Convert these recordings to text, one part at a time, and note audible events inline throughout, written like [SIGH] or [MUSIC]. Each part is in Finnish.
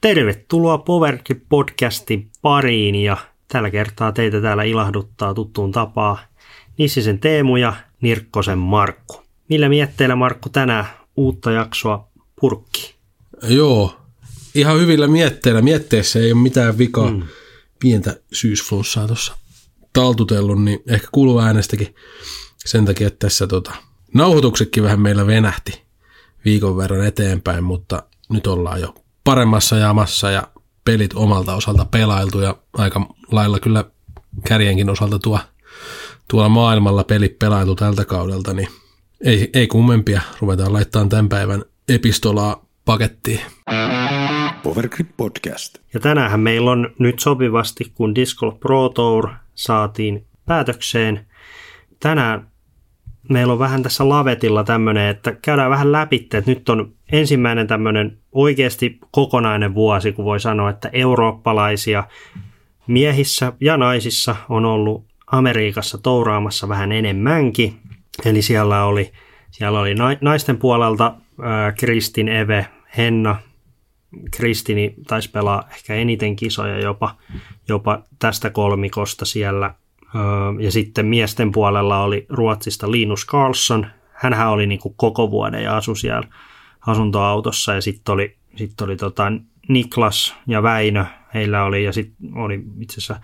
Tervetuloa Powergrip podcastin pariin ja tällä kertaa teitä täällä ilahduttaa tuttuun tapaa Nissisen Teemu ja Nirkkosen Markku. Millä mietteillä Markku tänään uutta jaksoa purkki? Joo, ihan hyvillä mietteillä. Mietteessä ei ole mitään vikaa. Mm. Pientä syysflunssaa tuossa taltutellut, niin ehkä kuuluu äänestäkin sen takia, että tässä tota, nauhoituksetkin vähän meillä venähti viikon verran eteenpäin, mutta nyt ollaan jo paremmassa jamassa ja pelit omalta osalta pelailtu ja aika lailla kyllä kärjenkin osalta tuo, tuolla maailmalla pelit pelailu tältä kaudelta, niin ei, ei kummempia. Ruvetaan laittamaan tämän päivän epistolaa pakettiin. Powergrip Podcast. Ja tänään meillä on nyt sopivasti, kun Disc Golf Pro Tour saatiin päätökseen. Tänään meillä on vähän tässä lavetilla tämmöinen, että käydään vähän läpi, että nyt on ensimmäinen tämmöinen oikeasti kokonainen vuosi, kun voi sanoa, että eurooppalaisia miehissä ja naisissa on ollut Amerikassa touraamassa vähän enemmänkin. Eli siellä oli, siellä oli naisten puolelta Kristin, Eve, Henna. Kristini taisi pelaa ehkä eniten kisoja jopa, jopa tästä kolmikosta siellä ja sitten miesten puolella oli Ruotsista Linus Carlson. Hänhän oli niin kuin koko vuoden ja asui siellä asuntoautossa. Ja sitten oli, sit oli tota Niklas ja Väinö, heillä oli, ja sitten oli itse asiassa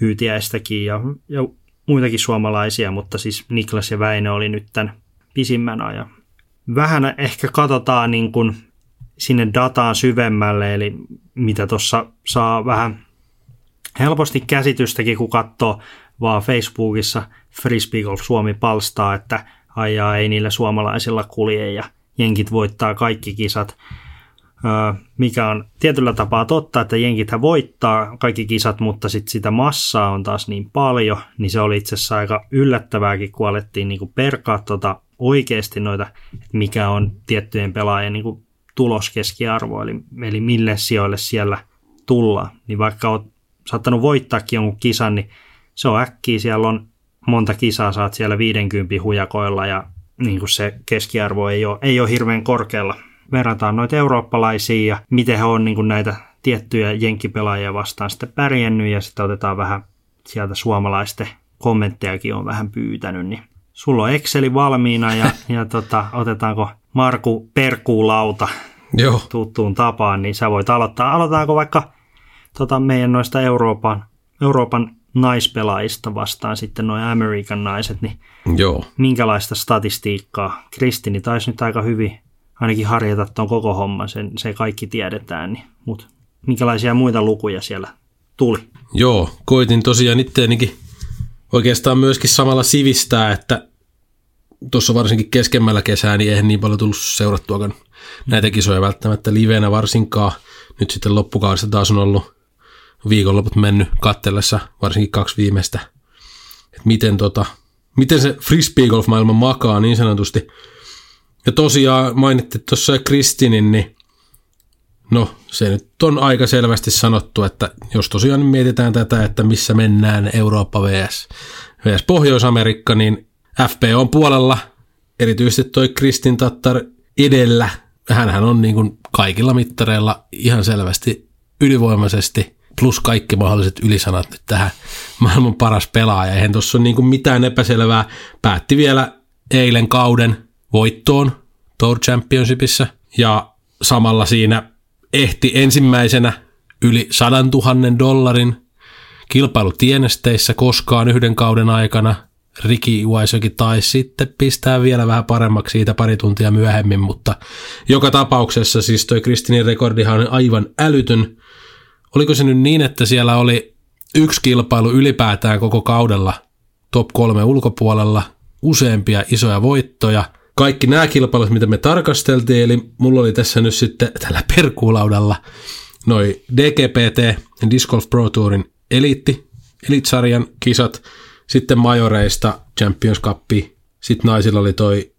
Hyytiäistäkin ja, ja muitakin suomalaisia, mutta siis Niklas ja Väinö oli nyt tämän pisimmän ajan. Vähän ehkä katsotaan niin kuin sinne dataan syvemmälle, eli mitä tuossa saa vähän helposti käsitystäkin, kun katsoo vaan Facebookissa Frisbee Golf Suomi palstaa, että ajaa ei niillä suomalaisilla kulje ja jenkit voittaa kaikki kisat, mikä on tietyllä tapaa totta, että jenkithän voittaa kaikki kisat, mutta sitten sitä massaa on taas niin paljon, niin se oli itse asiassa aika yllättävääkin, kun alettiin niin perkaa tota oikeasti noita, mikä on tiettyjen pelaajien niin tuloskeskiarvo, eli, eli mille sijoille siellä tullaan. Niin vaikka olet saattanut voittaakin jonkun kisan, niin se on äkkiä, siellä on monta kisaa, saat siellä 50 hujakoilla ja niin kuin se keskiarvo ei ole, ei ole hirveän korkealla. Verrataan noita eurooppalaisia ja miten he on niin kuin näitä tiettyjä jenkkipelaajia vastaan sitten pärjännyt ja sitten otetaan vähän sieltä suomalaisten kommenttejakin on vähän pyytänyt, niin sulla on Exceli valmiina ja, [LAUGHS] ja tota, otetaanko Marku Perkuulauta Joo. tuttuun tapaan, niin sä voit aloittaa. Aloitetaanko vaikka tota, meidän noista Euroopan, Euroopan naispelaajista vastaan sitten noin American naiset, niin Joo. minkälaista statistiikkaa? Kristini taisi nyt aika hyvin ainakin harjata tuon koko homman, sen, se kaikki tiedetään, niin, mutta minkälaisia muita lukuja siellä tuli? Joo, koitin tosiaan itteenikin oikeastaan myöskin samalla sivistää, että tuossa varsinkin keskemmällä kesää niin eihän niin paljon tullut seurattuakaan näitä kisoja välttämättä livenä varsinkaan. Nyt sitten loppukaudesta taas on ollut viikonloput mennyt kattellessa, varsinkin kaksi viimeistä, että miten, tota, miten se frisbeegolf-maailma makaa niin sanotusti. Ja tosiaan mainittiin tuossa Kristinin, niin no se nyt on aika selvästi sanottu, että jos tosiaan mietitään tätä, että missä mennään Eurooppa vs. vs. Pohjois-Amerikka, niin FPO puolella erityisesti toi Kristin Tattar edellä. Hänhän on niin kuin kaikilla mittareilla ihan selvästi ylivoimaisesti plus kaikki mahdolliset ylisanat nyt tähän maailman paras pelaaja. Eihän tuossa ole niin kuin mitään epäselvää. Päätti vielä eilen kauden voittoon Tour Championshipissa ja samalla siinä ehti ensimmäisenä yli 100 000 dollarin kilpailu tienesteissä koskaan yhden kauden aikana. Riki Iwaisokin taisi sitten pistää vielä vähän paremmaksi siitä pari tuntia myöhemmin, mutta joka tapauksessa siis toi Kristinin rekordihan on aivan älytön oliko se nyt niin, että siellä oli yksi kilpailu ylipäätään koko kaudella top kolme ulkopuolella, useampia isoja voittoja. Kaikki nämä kilpailut, mitä me tarkasteltiin, eli mulla oli tässä nyt sitten tällä perkuulaudalla noi DGPT, Disc Golf Pro Tourin eliitti, elitsarjan kisat, sitten majoreista Champions Cup, sitten naisilla oli toi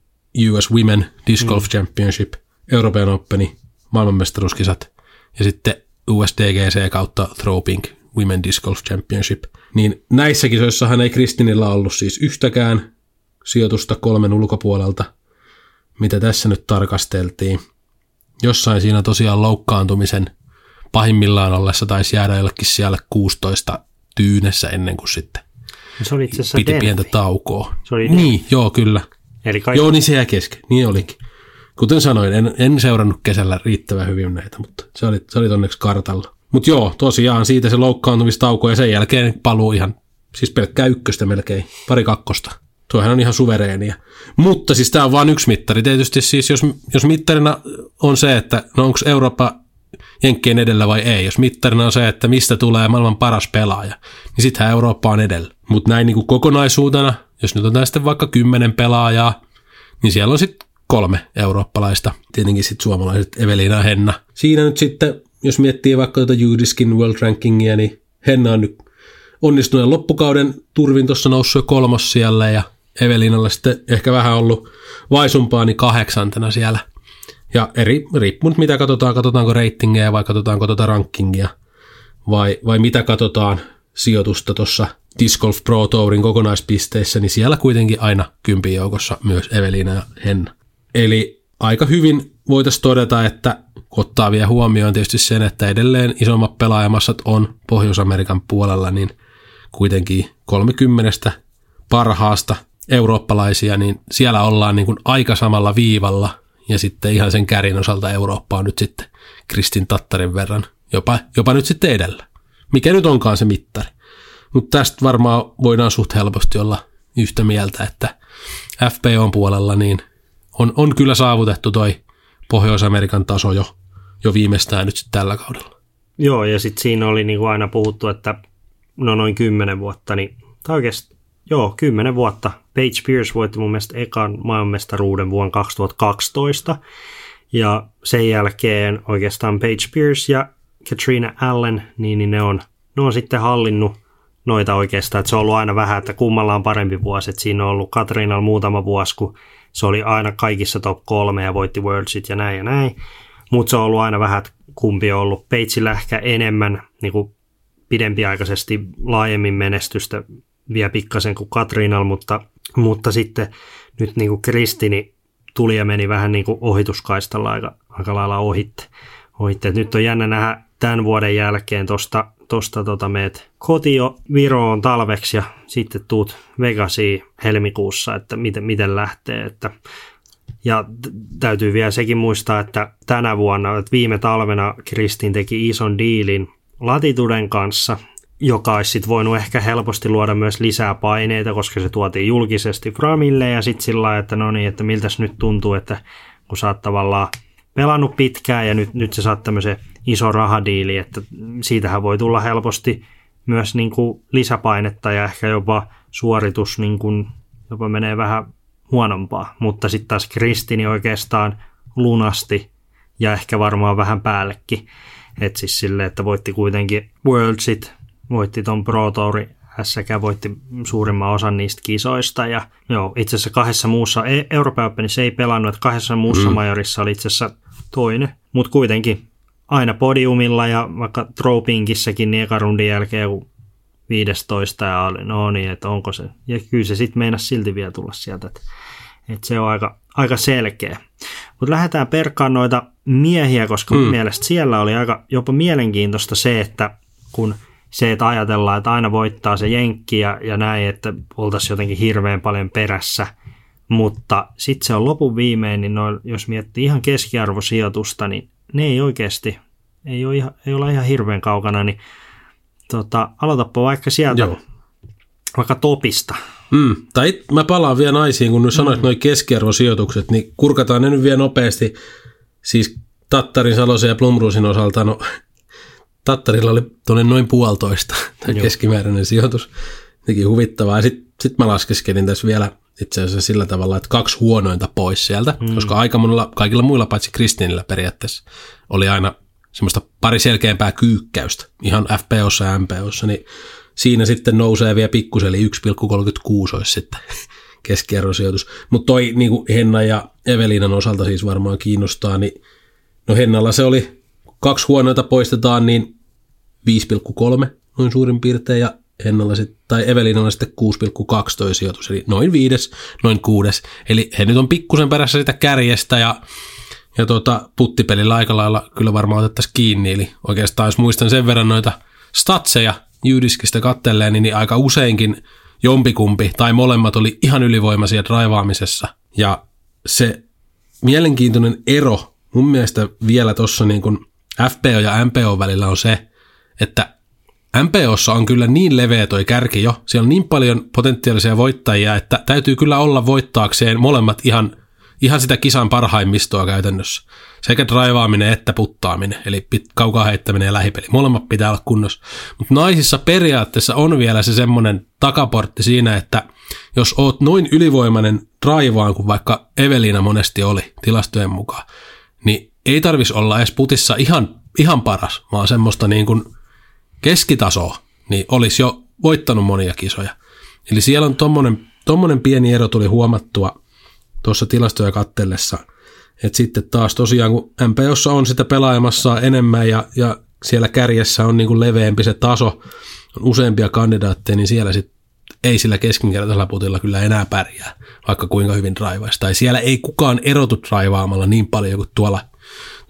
US Women Disc Golf mm. Championship, European Openi, maailmanmestaruuskisat ja sitten USDGC kautta Throwpink Women Disc Golf Championship. Niin näissä kisoissahan ei Kristinillä ollut siis yhtäkään sijoitusta kolmen ulkopuolelta, mitä tässä nyt tarkasteltiin. Jossain siinä tosiaan loukkaantumisen pahimmillaan ollessa taisi jäädä jollekin siellä 16 tyynessä ennen kuin sitten se oli itse asiassa piti Delphi. pientä taukoa. Se oli niin, joo, kyllä. Eli kaikki, Joo, niin se jäi kesken. Niin olikin. Kuten sanoin, en, en seurannut kesällä riittävän hyvin näitä, mutta se oli, se oli onneksi kartalla. Mutta joo, tosiaan siitä se loukkaantumistauko ja sen jälkeen paluu ihan, siis pelkkää ykköstä melkein, pari kakkosta. Tuohan on ihan suvereenia. Mutta siis tämä on vain yksi mittari. Tietysti siis jos, jos mittarina on se, että no onko Eurooppa Jenkkien edellä vai ei. Jos mittarina on se, että mistä tulee maailman paras pelaaja, niin sittenhän Eurooppa on edellä. Mutta näin niin kokonaisuutena, jos nyt on sitten vaikka kymmenen pelaajaa, niin siellä on sitten kolme eurooppalaista. Tietenkin sitten suomalaiset Evelina Henna. Siinä nyt sitten, jos miettii vaikka tuota Judiskin World Rankingia, niin Henna on nyt onnistuneen loppukauden turvin tuossa noussut kolmos siellä ja Evelinalla sitten ehkä vähän ollut vaisumpaa, niin kahdeksantena siellä. Ja eri, riippuu nyt mitä katsotaan, katsotaanko ratingeja vai katsotaanko tuota rankingia vai, vai mitä katsotaan sijoitusta tuossa Disc Golf Pro Tourin kokonaispisteissä, niin siellä kuitenkin aina kympin joukossa myös Evelina ja Henna. Eli aika hyvin voitaisiin todeta, että ottaa vielä huomioon tietysti sen, että edelleen isommat pelaajamassat on Pohjois-Amerikan puolella, niin kuitenkin 30 parhaasta eurooppalaisia, niin siellä ollaan niin kuin aika samalla viivalla ja sitten ihan sen kärin osalta Eurooppa on nyt sitten Kristin Tattarin verran, jopa, jopa nyt sitten edellä. Mikä nyt onkaan se mittari. Mutta tästä varmaan voidaan suht helposti olla yhtä mieltä, että FPOn puolella niin on, on kyllä saavutettu toi Pohjois-Amerikan taso jo, jo viimeistään nyt tällä kaudella. Joo, ja sitten siinä oli niin aina puhuttu, että no noin kymmenen vuotta, niin tai oikeasti, joo, kymmenen vuotta. Page Pierce voitti mun mielestä ekan maailmanmestaruuden vuonna 2012, ja sen jälkeen oikeastaan Page Pierce ja Katrina Allen, niin, niin ne, on, ne on sitten hallinnut noita oikeastaan, että se on ollut aina vähän, että kummalla on parempi vuosi, että siinä on ollut Katriinalla muutama vuosi, kun se oli aina kaikissa top kolme ja voitti Worldsit ja näin ja näin, mutta se on ollut aina vähän, kumpi on ollut. Peitsillä ehkä enemmän niin kuin pidempiaikaisesti laajemmin menestystä vielä pikkasen kuin Katriinalla, mutta, mutta sitten nyt niin kuin Kristini tuli ja meni vähän niin kuin ohituskaistalla aika, aika lailla ohitte. ohitte. Nyt on jännä nähdä tämän vuoden jälkeen tuosta tosta tota meet kotio Viroon talveksi ja sitten tuut Vegasiin helmikuussa, että miten, miten lähtee. Että ja täytyy vielä sekin muistaa, että tänä vuonna, että viime talvena Kristin teki ison diilin Latituden kanssa, joka olisi sit voinut ehkä helposti luoda myös lisää paineita, koska se tuotiin julkisesti Framille ja sitten sillä lailla, että no niin, että miltäs nyt tuntuu, että kun sä oot tavallaan pelannut pitkään ja nyt, nyt sä saat tämmöisen iso rahadiili, että siitähän voi tulla helposti myös niin kuin lisäpainetta ja ehkä jopa suoritus niin kuin jopa menee vähän huonompaa, mutta sitten taas Kristini oikeastaan lunasti ja ehkä varmaan vähän päällekin. Että siis silleen, että voitti kuitenkin Worldsit, voitti ton Pro Touri sekä voitti suurimman osan niistä kisoista. Ja joo, itse asiassa kahdessa muussa, Euroopan Openissa ei pelannut, että kahdessa muussa mm. majorissa oli itse asiassa toinen. Mutta kuitenkin aina podiumilla ja vaikka Tropinkissäkin niin eka rundin jälkeen joku 15 ja oli, no niin, että onko se. Ja kyllä se sitten meinasi silti vielä tulla sieltä, että, että se on aika, aika selkeä. Mutta lähdetään perkaan noita miehiä, koska mm. mielestä siellä oli aika jopa mielenkiintoista se, että kun se, että ajatellaan, että aina voittaa se jenkki ja, ja näin, että oltaisiin jotenkin hirveän paljon perässä, mutta sitten se on lopun viimein, niin noin, jos miettii ihan keskiarvosijoitusta, niin ne ei oikeasti, ei, ole ihan, ei olla ihan hirveän kaukana, niin tota, aloitapa vaikka sieltä, Joo. vaikka topista. Mm, tai mä palaan vielä naisiin, kun nyt sanoit mm. noin keskiarvosijoitukset, niin kurkataan ne nyt vielä nopeasti. Siis Tattarin, Salosen ja Plumruusin osalta, no Tattarilla oli tuonne noin puolitoista keskimääräinen sijoitus. Teki huvittavaa. Sitten sit mä laskeskelin tässä vielä itse asiassa sillä tavalla, että kaksi huonointa pois sieltä, mm. koska aika monella, kaikilla muilla paitsi Kristinillä periaatteessa oli aina semmoista pari selkeämpää kyykkäystä, ihan FPOssa ja MPOssa, niin siinä sitten nousee vielä pikkusen, eli 1,36 olisi sitten [LAUGHS] keskiarvosijoitus. Mutta toi niin kuin Henna ja Evelinan osalta siis varmaan kiinnostaa, niin no Hennalla se oli kaksi huonoita poistetaan, niin 5,3 noin suurin piirtein, ja Hennalla sit, tai Evelinalla sitten 6,2 toi sijoitus, eli noin viides, noin kuudes. Eli he nyt on pikkusen perässä sitä kärjestä, ja, Ja tota, puttipelillä aika lailla kyllä varmaan otettaisiin kiinni. Eli oikeastaan jos muistan sen verran noita statseja Jydiskistä kattelleen, niin aika useinkin jompikumpi tai molemmat oli ihan ylivoimaisia draivaamisessa. Ja se mielenkiintoinen ero mun mielestä vielä tuossa niin FPO ja MPO välillä on se, että MPOssa on kyllä niin leveä toi kärki jo, siellä on niin paljon potentiaalisia voittajia, että täytyy kyllä olla voittaakseen molemmat ihan, ihan sitä kisan parhaimmistoa käytännössä. Sekä draivaaminen että puttaaminen, eli pit, kaukaa heittäminen ja lähipeli. Molemmat pitää olla kunnossa. Mutta naisissa periaatteessa on vielä se semmoinen takaportti siinä, että jos oot noin ylivoimainen draivaan kuin vaikka Evelina monesti oli tilastojen mukaan, niin ei tarvis olla edes putissa ihan, ihan paras, vaan semmoista niin kuin keskitasoa, niin olisi jo voittanut monia kisoja. Eli siellä on tommonen, tommonen pieni ero tuli huomattua tuossa tilastoja kattellessa, että sitten taas tosiaan kun MPOssa on sitä pelaajamassa enemmän ja, ja siellä kärjessä on niin kuin leveämpi se taso, on useampia kandidaatteja, niin siellä sitten ei sillä keskinkertaisella putilla kyllä enää pärjää, vaikka kuinka hyvin draivaisi. Tai siellä ei kukaan erotu draivaamalla niin paljon kuin tuolla,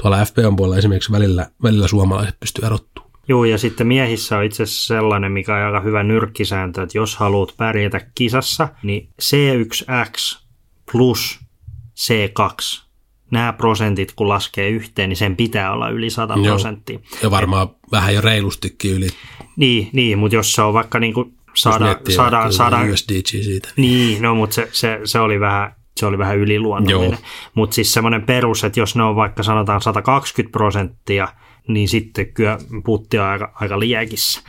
tuolla FPOn puolella esimerkiksi välillä, välillä suomalaiset pystyy erottumaan. Joo, ja sitten miehissä on itse asiassa sellainen, mikä on aika hyvä nyrkkisääntö, että jos haluat pärjätä kisassa, niin C1X plus C2, nämä prosentit kun laskee yhteen, niin sen pitää olla yli 100 prosenttia. Ja varmaan Et, vähän jo reilustikin yli. Niin, niin mutta jos se on vaikka niin kuin saada, saada, saada, USDG siitä. Niin, no mutta se, se, se oli vähän se oli vähän yliluonnollinen. Mutta siis semmoinen perus, että jos ne on vaikka sanotaan 120 prosenttia, niin sitten kyllä putti on aika, aika liekissä.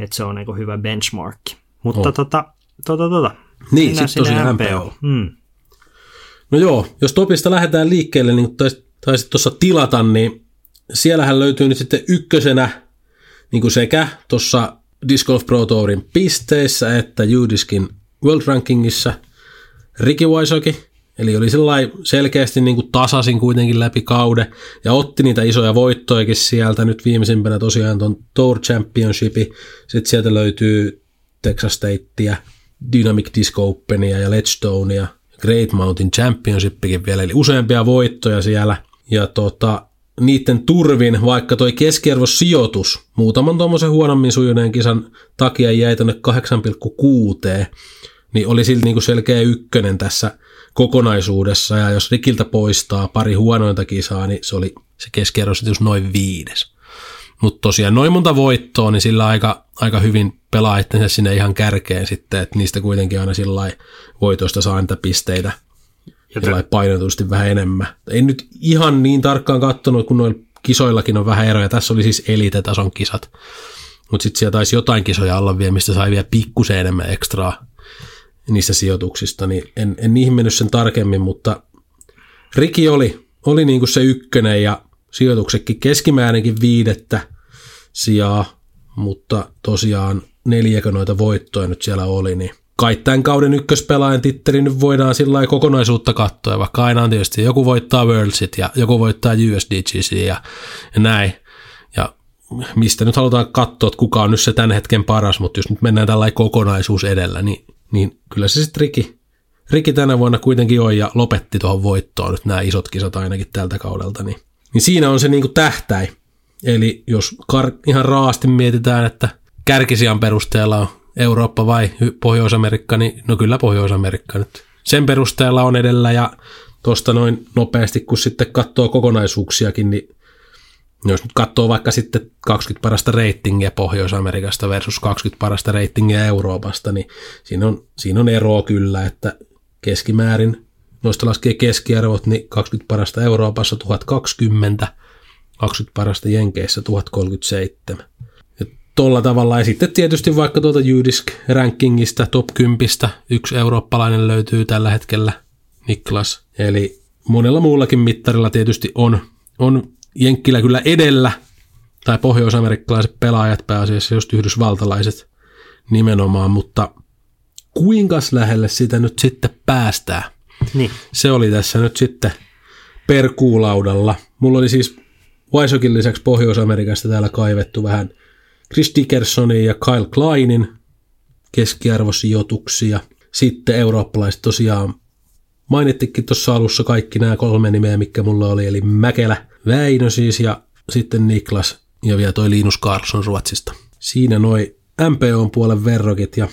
Että se on niin hyvä benchmark. Mutta oh. tota, tota, tota. Niin, sitten tosiaan MPO. MPO. Mm. No joo, jos topista lähdetään liikkeelle, niin taisit tuossa tilata, niin siellähän löytyy nyt sitten ykkösenä niin kuin sekä tuossa Disc Golf Pro Tourin pisteissä että Udiskin World Rankingissa Ricky Waisoki, eli oli selkeästi niin kuin tasasin kuitenkin läpi kauden ja otti niitä isoja voittojakin sieltä. Nyt viimeisimpänä tosiaan tuon Tour Championshipi, sitten sieltä löytyy Texas Statea, Dynamic Disc Openia ja Ledgestonea, Great Mountain Championshipikin vielä, eli useampia voittoja siellä. Ja tota, niiden turvin, vaikka toi keskiarvosijoitus muutaman tuommoisen huonommin sujuneen kisan takia jäi tuonne 8,6, niin oli silti niin kuin selkeä ykkönen tässä kokonaisuudessa, ja jos Rikiltä poistaa pari huonointa kisaa, niin se oli se keskiarvosijoitus noin viides. Mutta tosiaan noin monta voittoa, niin sillä aika, aika hyvin pelaa itsensä sinne ihan kärkeen sitten, että niistä kuitenkin aina sillä voitoista saa niitä pisteitä ja painotusti vähän enemmän. En nyt ihan niin tarkkaan katsonut, kun noilla kisoillakin on vähän eroja. Tässä oli siis elite-tason kisat. Mutta sitten siellä taisi jotain kisoja olla vielä, mistä sai vielä pikkusen enemmän ekstraa niistä sijoituksista. Niin en, en niihin mennyt sen tarkemmin, mutta Riki oli, oli niinku se ykkönen ja sijoituksetkin keskimäärinkin viidettä sijaa, mutta tosiaan neljäkö noita voittoja nyt siellä oli, niin kai tämän kauden ykköspelaajan titteli nyt voidaan sillä kokonaisuutta katsoa, vaikka aina on tietysti joku voittaa Worldsit ja joku voittaa USDGC ja, ja näin. Ja mistä nyt halutaan katsoa, että kuka on nyt se tämän hetken paras, mutta jos nyt mennään tällainen kokonaisuus edellä, niin, niin kyllä se sitten Riki, Riki tänä vuonna kuitenkin on ja lopetti tuohon voittoon nyt nämä isot kisat ainakin tältä kaudelta, niin, niin siinä on se niin kuin tähtäi. Eli jos kar- ihan raasti mietitään, että kärkisijan perusteella on Eurooppa vai Pohjois-Amerikka, niin no kyllä Pohjois-Amerikka nyt. Sen perusteella on edellä ja tuosta noin nopeasti, kun sitten katsoo kokonaisuuksiakin, niin jos nyt katsoo vaikka sitten 20 parasta reitingiä Pohjois-Amerikasta versus 20 parasta reitingiä Euroopasta, niin siinä on, siinä on eroa kyllä, että keskimäärin noista laskee keskiarvot, niin 20 parasta Euroopassa 1020, 20 parasta Jenkeissä 1037 tolla tavalla. Ja sitten tietysti vaikka tuolta Jydisk-rankingista, top 10, yksi eurooppalainen löytyy tällä hetkellä, Niklas. Eli monella muullakin mittarilla tietysti on, on Jenkkilä kyllä edellä, tai pohjoisamerikkalaiset pelaajat pääasiassa, just yhdysvaltalaiset nimenomaan, mutta kuinka lähelle sitä nyt sitten päästään? Niin. Se oli tässä nyt sitten perkuulaudalla. Mulla oli siis Vaisokin lisäksi Pohjois-Amerikasta täällä kaivettu vähän Chris Dickersonin ja Kyle Kleinin keskiarvosijoituksia. Sitten eurooppalaiset tosiaan mainittikin tuossa alussa kaikki nämä kolme nimeä, mikä mulla oli, eli Mäkelä, Väinö siis ja sitten Niklas ja vielä toi Linus Carlson Ruotsista. Siinä noi MPOn puolen verrokit ja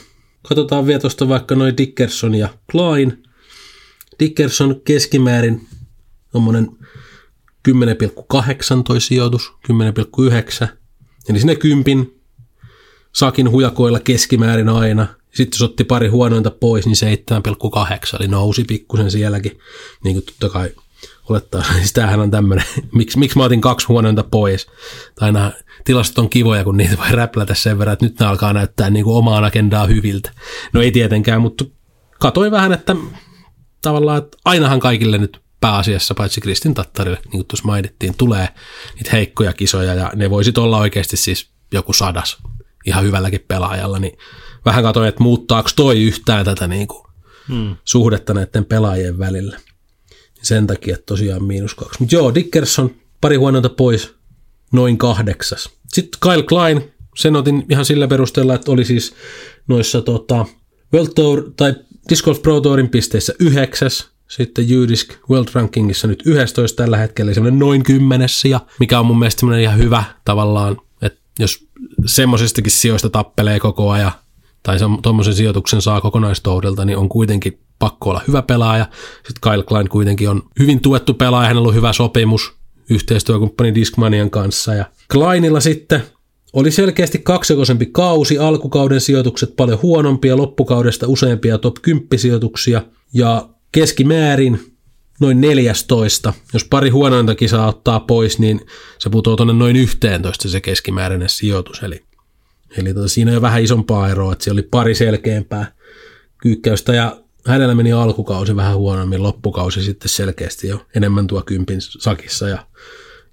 katsotaan vielä tuosta vaikka noin Dickerson ja Klein. Dickerson keskimäärin tuommoinen 10,8 toi sijoitus, 10,9. Eli sinne kympin sakin hujakoilla keskimäärin aina. Sitten jos otti pari huonointa pois, niin 7,8, eli nousi pikkusen sielläkin. Niin kuin totta kai olettaa, [LAUGHS] siis tämähän on tämmöinen, [LAUGHS] miksi, miksi mä otin kaksi huonointa pois. Tai nämä tilastot on kivoja, kun niitä voi räplätä sen verran, että nyt ne alkaa näyttää niin kuin omaa agendaa hyviltä. No ei tietenkään, mutta katoin vähän, että tavallaan, että ainahan kaikille nyt pääasiassa, paitsi Kristin Tattarille, niin kuin tuossa mainittiin, tulee niitä heikkoja kisoja, ja ne voisit olla oikeasti siis joku sadas ihan hyvälläkin pelaajalla, niin vähän katsoin, että muuttaako toi yhtään tätä niin kuin hmm. suhdetta näiden pelaajien välillä. Sen takia tosiaan miinus kaksi. Mutta joo, Dickerson, pari huonoita pois, noin kahdeksas. Sitten Kyle Klein, sen otin ihan sillä perusteella, että oli siis noissa tota, World Tour tai Disc Golf Pro Tourin pisteissä yhdeksäs, sitten Jydisk World Rankingissa nyt 11 tällä hetkellä, semmoinen noin kymmenessä, mikä on mun mielestä semmoinen ihan hyvä tavallaan, että jos semmoisestakin sijoista tappelee koko ajan, tai tuommoisen sijoituksen saa kokonaistoudelta, niin on kuitenkin pakko olla hyvä pelaaja. Sitten Kyle Klein kuitenkin on hyvin tuettu pelaaja, hänellä on hyvä sopimus yhteistyökumppani Discmanian kanssa. Ja Kleinilla sitten oli selkeästi kaksikoisempi kausi, alkukauden sijoitukset paljon huonompia, loppukaudesta useampia top 10 sijoituksia ja keskimäärin noin 14. Jos pari huonointa kisaa ottaa pois, niin se putoaa tuonne noin 11 se keskimääräinen sijoitus. Eli, eli tota, siinä on vähän isompaa eroa, että siellä oli pari selkeämpää kyykkäystä ja hänellä meni alkukausi vähän huonommin, loppukausi sitten selkeästi jo enemmän tuo kympin sakissa ja,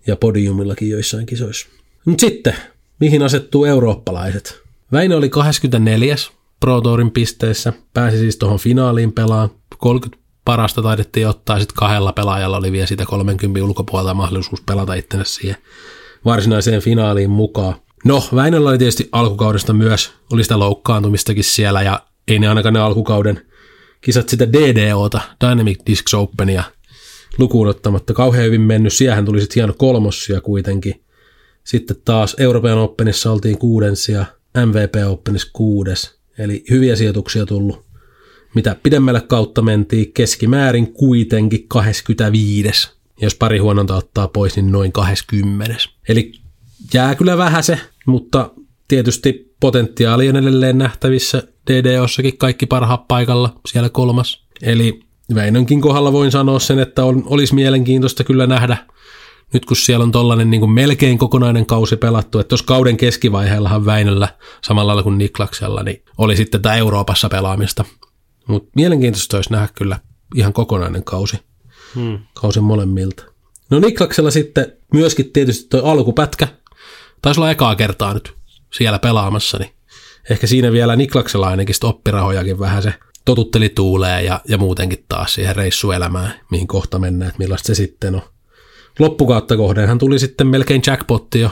ja podiumillakin joissain kisoissa. Mutta sitten, mihin asettuu eurooppalaiset? Väinö oli 24. Pro Tourin pisteissä, pääsi siis tuohon finaaliin pelaan. 30 parasta taidettiin ottaa, sitten kahdella pelaajalla oli vielä sitä 30 ulkopuolella mahdollisuus pelata itsensä siihen varsinaiseen finaaliin mukaan. No, Väinöllä oli tietysti alkukaudesta myös, oli sitä loukkaantumistakin siellä ja ei ne ainakaan ne alkukauden kisat sitä DDOta, Dynamic Discs Openia, lukuun ottamatta kauhean hyvin mennyt. Siihen tuli sitten hieno kolmossia kuitenkin. Sitten taas Euroopan Openissa oltiin kuudens ja MVP Openissa kuudes. Eli hyviä sijoituksia tullut. Mitä pidemmälle kautta mentiin, keskimäärin kuitenkin 25. Jos pari huononta ottaa pois, niin noin 20. Eli jää kyllä vähän se, mutta tietysti potentiaali on edelleen nähtävissä DDOssakin kaikki parhaat paikalla, siellä kolmas. Eli Väinönkin kohdalla voin sanoa sen, että on, olisi mielenkiintoista kyllä nähdä, nyt kun siellä on tollainen niin kuin melkein kokonainen kausi pelattu, että tuossa kauden keskivaiheellahan Väinöllä, samalla lailla kuin Niklaksella, niin oli sitten tämä Euroopassa pelaamista. Mutta mielenkiintoista olisi nähdä kyllä ihan kokonainen kausi, hmm. kausi molemmilta. No Niklaksella sitten myöskin tietysti tuo alkupätkä, taisi olla ekaa kertaa nyt siellä pelaamassa, niin ehkä siinä vielä Niklaksella ainakin oppirahojakin vähän se totutteli tuuleen ja, ja muutenkin taas siihen reissuelämään, mihin kohta mennään, että millaista se sitten on. Loppukautta kohden hän tuli sitten melkein jackpotti jo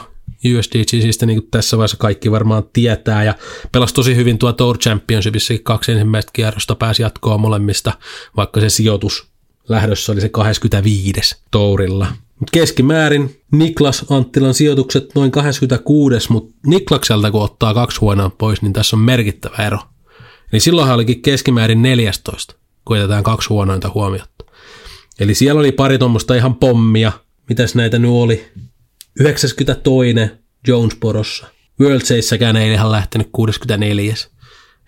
USDGCistä, niin kuin tässä vaiheessa kaikki varmaan tietää, ja pelasi tosi hyvin tuo Tour Championshipissakin kaksi ensimmäistä kierrosta, pääsi jatkoa molemmista, vaikka se sijoitus lähdössä oli se 25. Tourilla. Mut keskimäärin Niklas Anttilan sijoitukset noin 26, mutta Niklakselta kun ottaa kaksi huonoa pois, niin tässä on merkittävä ero. Eli silloinhan olikin keskimäärin 14, kun jätetään kaksi huonointa huomiota. Eli siellä oli pari tuommoista ihan pommia. Mitäs näitä nyt oli? 92. Jonesborossa. World Seissäkään ei ihan lähtenyt 64.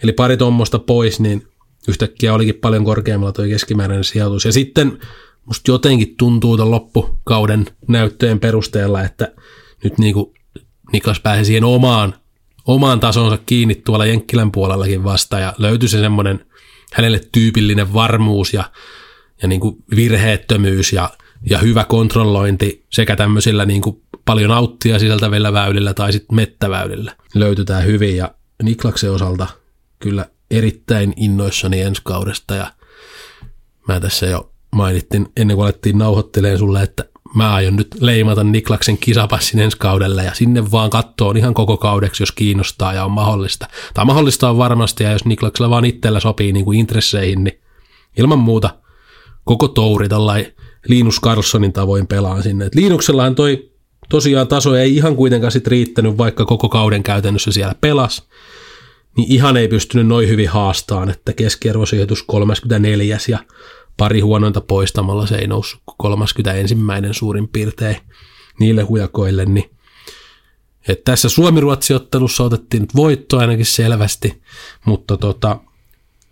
Eli pari tuommoista pois, niin yhtäkkiä olikin paljon korkeammalla tuo keskimääräinen sijoitus. Ja sitten musta jotenkin tuntuu tämän loppukauden näyttöjen perusteella, että nyt niin kuin Niklas pääsi siihen omaan, omaan tasonsa kiinni tuolla Jenkkilän puolellakin vasta ja löytyi se semmoinen hänelle tyypillinen varmuus ja, ja niin kuin virheettömyys ja, ja hyvä kontrollointi sekä tämmöisillä niin kuin paljon auttia sisältävillä väylillä tai sitten mettäväylillä. Löytytään hyvin ja Niklaksen osalta kyllä erittäin innoissani ensi kaudesta ja mä tässä jo mainittiin ennen kuin alettiin nauhoittelemaan sulle, että mä aion nyt leimata Niklaksen kisapassin ensi kaudelle ja sinne vaan kattoon ihan koko kaudeksi, jos kiinnostaa ja on mahdollista. Tai mahdollista on varmasti ja jos Niklaksella vaan itsellä sopii niin kuin intresseihin, niin ilman muuta koko touri tällainen Linus Carlsonin tavoin pelaan sinne. Et Linuxellahan toi tosiaan taso ei ihan kuitenkaan sit riittänyt, vaikka koko kauden käytännössä siellä pelas, niin ihan ei pystynyt noin hyvin haastaan, että keskiarvosijoitus 34 ja pari huonointa poistamalla se ei noussut 31 suurin piirtein niille hujakoille, niin et tässä Suomi-Ruotsi-ottelussa otettiin nyt voitto ainakin selvästi, mutta tota,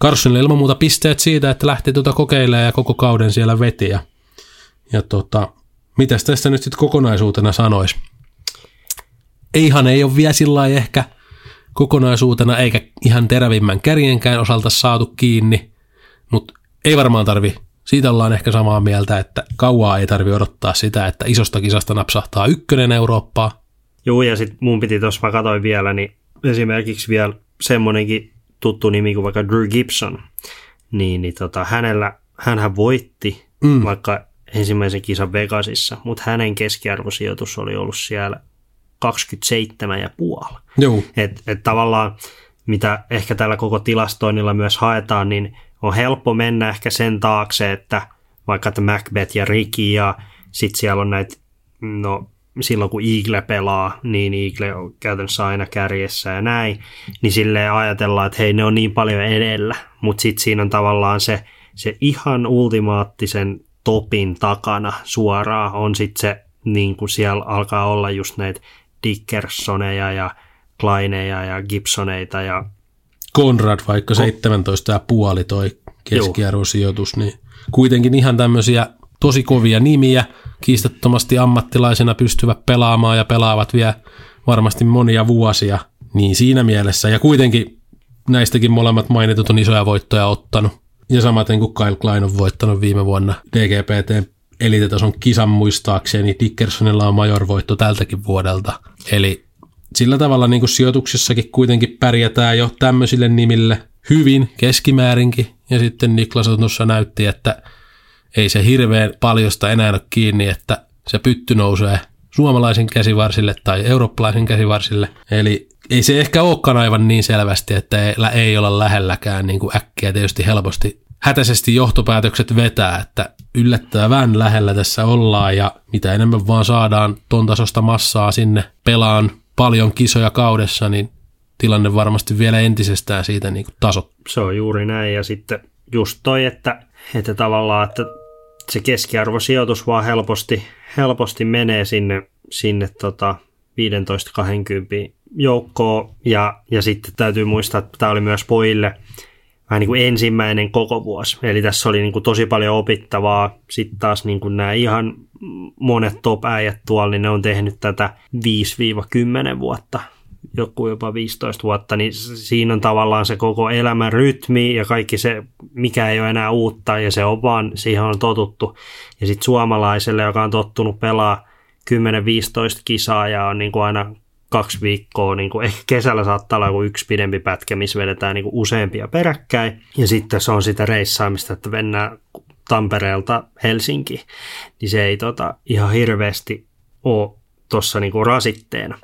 Carlsonille ilman muuta pisteet siitä, että lähti tuota kokeilemaan ja koko kauden siellä veti. Ja, ja tota, mitäs tästä nyt sitten kokonaisuutena sanois? Eihan ei ole vielä sillä ehkä kokonaisuutena eikä ihan terävimmän kärjenkään osalta saatu kiinni, mutta ei varmaan tarvi. Siitä ollaan ehkä samaa mieltä, että kauaa ei tarvi odottaa sitä, että isosta kisasta napsahtaa ykkönen Eurooppaa. Joo, ja sitten mun piti tuossa, mä katsoin vielä, niin esimerkiksi vielä semmoinenkin tuttu nimi kuin vaikka Drew Gibson, niin, niin tota, hänellä, hänhän voitti mm. vaikka ensimmäisen kisan Vegasissa, mutta hänen keskiarvosijoitus oli ollut siellä 27,5. Joo. Et, et tavallaan mitä ehkä tällä koko tilastoinnilla myös haetaan, niin on helppo mennä ehkä sen taakse, että vaikka että Macbeth ja Ricky ja sitten siellä on näitä, no silloin kun Eagle pelaa, niin Eagle on käytännössä aina kärjessä ja näin, niin silleen ajatellaan, että hei ne on niin paljon edellä, mutta sitten siinä on tavallaan se, se ihan ultimaattisen topin takana suoraan on sitten se, niin kuin siellä alkaa olla just näitä Dickersoneja ja Kleineja ja Gibsoneita ja Konrad vaikka 17 ja puoli toi keskiarvosijoitus, niin kuitenkin ihan tämmöisiä tosi kovia nimiä, kiistattomasti ammattilaisena pystyvät pelaamaan ja pelaavat vielä varmasti monia vuosia, niin siinä mielessä, ja kuitenkin näistäkin molemmat mainitut on isoja voittoja ottanut, ja samaten kuin Kyle Klein on voittanut viime vuonna DGPT elitetason kisan muistaakseni, Dickersonilla on major voitto tältäkin vuodelta, eli sillä tavalla niin kuin sijoituksessakin kuitenkin pärjätään jo tämmöisille nimille hyvin keskimäärinkin, ja sitten Niklas tuossa näytti, että ei se hirveän paljosta enää ole kiinni, että se pytty nousee suomalaisen käsivarsille tai eurooppalaisen käsivarsille. Eli ei se ehkä olekaan aivan niin selvästi, että ei, ei olla lähelläkään niin kuin äkkiä tietysti helposti hätäisesti johtopäätökset vetää, että yllättävän lähellä tässä ollaan ja mitä enemmän vaan saadaan ton tasosta massaa sinne pelaan paljon kisoja kaudessa, niin tilanne varmasti vielä entisestään siitä niin kuin taso. Se on juuri näin ja sitten just toi, että, että tavallaan, että se keskiarvosijoitus vaan helposti, helposti menee sinne, sinne tota 15-20 joukkoon ja, ja sitten täytyy muistaa, että tämä oli myös pojille vähän niin kuin ensimmäinen koko vuosi. Eli tässä oli niin kuin tosi paljon opittavaa. Sitten taas niin kuin nämä ihan monet top-äijät tuolla, niin ne on tehnyt tätä 5-10 vuotta joku jopa 15 vuotta, niin siinä on tavallaan se koko elämän rytmi ja kaikki se, mikä ei ole enää uutta ja se on vaan, siihen on totuttu. Ja sitten suomalaiselle, joka on tottunut pelaa 10-15 kisaa ja on niin kuin aina kaksi viikkoa, niin kuin, ehkä kesällä saattaa olla joku yksi pidempi pätkä, missä vedetään niin kuin useampia peräkkäin. Ja sitten se on sitä reissaamista, että mennään Tampereelta Helsinki, niin se ei tota, ihan hirveästi ole tuossa niinku rasitteena.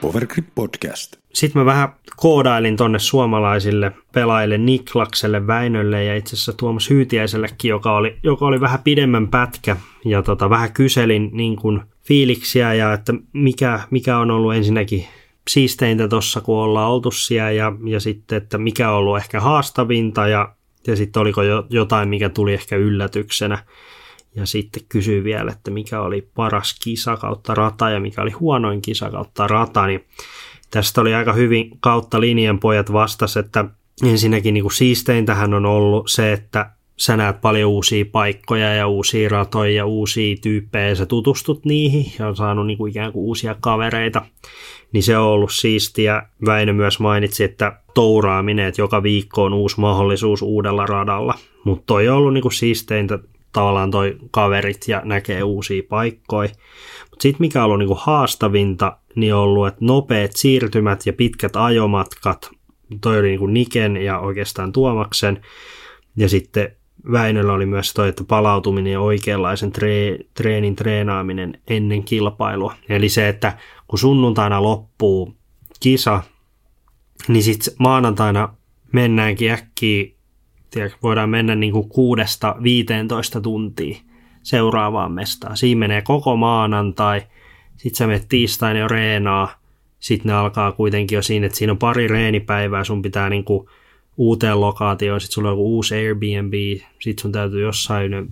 Powergrip Podcast. Sitten mä vähän koodailin tonne suomalaisille pelaajille Niklakselle, Väinölle ja itse asiassa Tuomas Hyytiäisellekin, joka oli, joka oli vähän pidemmän pätkä. Ja tota, vähän kyselin niin kuin fiiliksiä ja että mikä, mikä on ollut ensinnäkin siisteintä tuossa, kun ollaan oltu siellä ja, ja sitten, että mikä on ollut ehkä haastavinta ja, ja sitten oliko jo, jotain, mikä tuli ehkä yllätyksenä. Ja sitten kysyy vielä, että mikä oli paras kisa kautta rata ja mikä oli huonoin kisa kautta rata, niin tästä oli aika hyvin kautta linjan pojat vastas, että ensinnäkin niin kuin siisteintähän on ollut se, että sä näet paljon uusia paikkoja ja uusia ratoja ja uusia tyyppejä ja sä tutustut niihin ja on saanut niin kuin ikään kuin uusia kavereita, niin se on ollut siistiä. Väinö myös mainitsi, että touraaminen, että joka viikko on uusi mahdollisuus uudella radalla, mutta toi on ollut niin kuin siisteintä tavallaan toi kaverit ja näkee uusia paikkoja. Mutta sitten mikä on ollut niinku haastavinta, niin on ollut, että nopeat siirtymät ja pitkät ajomatkat, toi oli niinku Niken ja oikeastaan Tuomaksen, ja sitten Väinöllä oli myös toi, että palautuminen ja oikeanlaisen tre- treenin treenaaminen ennen kilpailua. Eli se, että kun sunnuntaina loppuu kisa, niin sitten maanantaina mennäänkin äkkiä tiedätkö, voidaan mennä niin kuin kuudesta 15 tuntia seuraavaan mestaan. Siinä menee koko maanantai, sitten sä menet tiistain jo reenaa, sitten ne alkaa kuitenkin jo siinä, että siinä on pari reenipäivää, sun pitää niin kuin uuteen lokaatioon, sitten sulla on joku uusi Airbnb, sitten sun täytyy jossain ne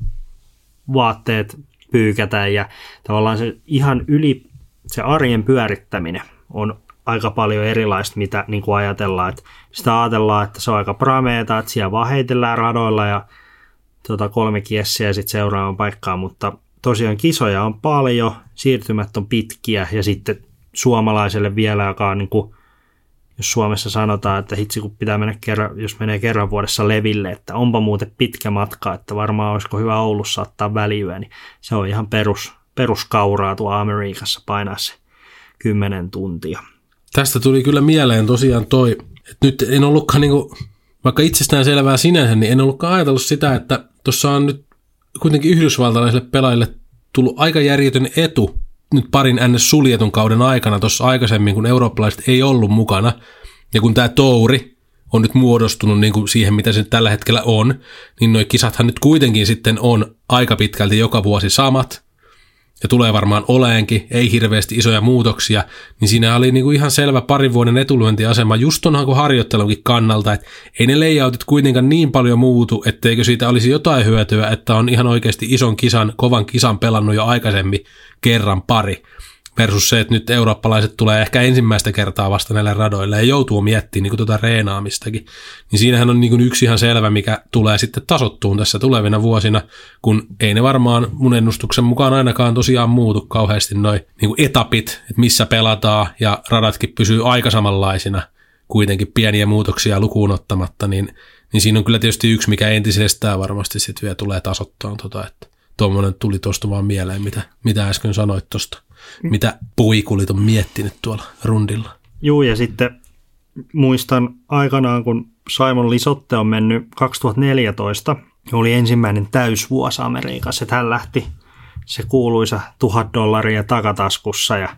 vaatteet pyykätä ja tavallaan se ihan yli se arjen pyörittäminen on aika paljon erilaista, mitä niin kuin ajatellaan. Että sitä ajatellaan, että se on aika prameeta, että siellä vaan heitellään radoilla ja tuota, kolme kiessiä sitten seuraavaan paikkaan, mutta tosiaan kisoja on paljon, siirtymät on pitkiä ja sitten suomalaiselle vielä, joka on niin kuin, jos Suomessa sanotaan, että hitsi kun pitää mennä kerran, jos menee kerran vuodessa leville, että onpa muuten pitkä matka, että varmaan olisiko hyvä Oulussa ottaa väliyö, niin se on ihan perus, peruskauraa tuo Amerikassa painaa se 10 tuntia. Tästä tuli kyllä mieleen tosiaan toi, että nyt en ollutkaan niinku, vaikka itsestään selvää sinänsä, niin en ollutkaan ajatellut sitä, että tuossa on nyt kuitenkin yhdysvaltalaisille pelaajille tullut aika järjetön etu nyt parin ns. suljetun kauden aikana tuossa aikaisemmin, kun eurooppalaiset ei ollut mukana. Ja kun tämä touri on nyt muodostunut niin kuin siihen, mitä se nyt tällä hetkellä on, niin nuo kisathan nyt kuitenkin sitten on aika pitkälti joka vuosi samat ja tulee varmaan oleenkin, ei hirveästi isoja muutoksia, niin siinä oli niinku ihan selvä parin vuoden etulyöntiasema just tuon harjoittelunkin kannalta, että ei ne layoutit kuitenkaan niin paljon muutu, etteikö siitä olisi jotain hyötyä, että on ihan oikeasti ison kisan, kovan kisan pelannut jo aikaisemmin kerran pari versus se, että nyt eurooppalaiset tulee ehkä ensimmäistä kertaa vasta näille radoille ja joutuu miettimään niin tuota reenaamistakin. Niin siinähän on niin yksi ihan selvä, mikä tulee sitten tasottuun tässä tulevina vuosina, kun ei ne varmaan mun ennustuksen mukaan ainakaan tosiaan muutu kauheasti noin niin etapit, että missä pelataan ja radatkin pysyy aika samanlaisina, kuitenkin pieniä muutoksia lukuun ottamatta, niin, niin siinä on kyllä tietysti yksi, mikä entisestään varmasti sitten vielä tulee tasoittaa, tota, että tuommoinen tuli tuosta vaan mieleen, mitä, mitä äsken sanoit tuosta mitä puikulit on miettinyt tuolla rundilla. Juu, ja sitten muistan aikanaan, kun Simon Lisotte on mennyt 2014, oli ensimmäinen täysvuosi Amerikassa, että hän lähti se kuuluisa tuhat dollaria takataskussa ja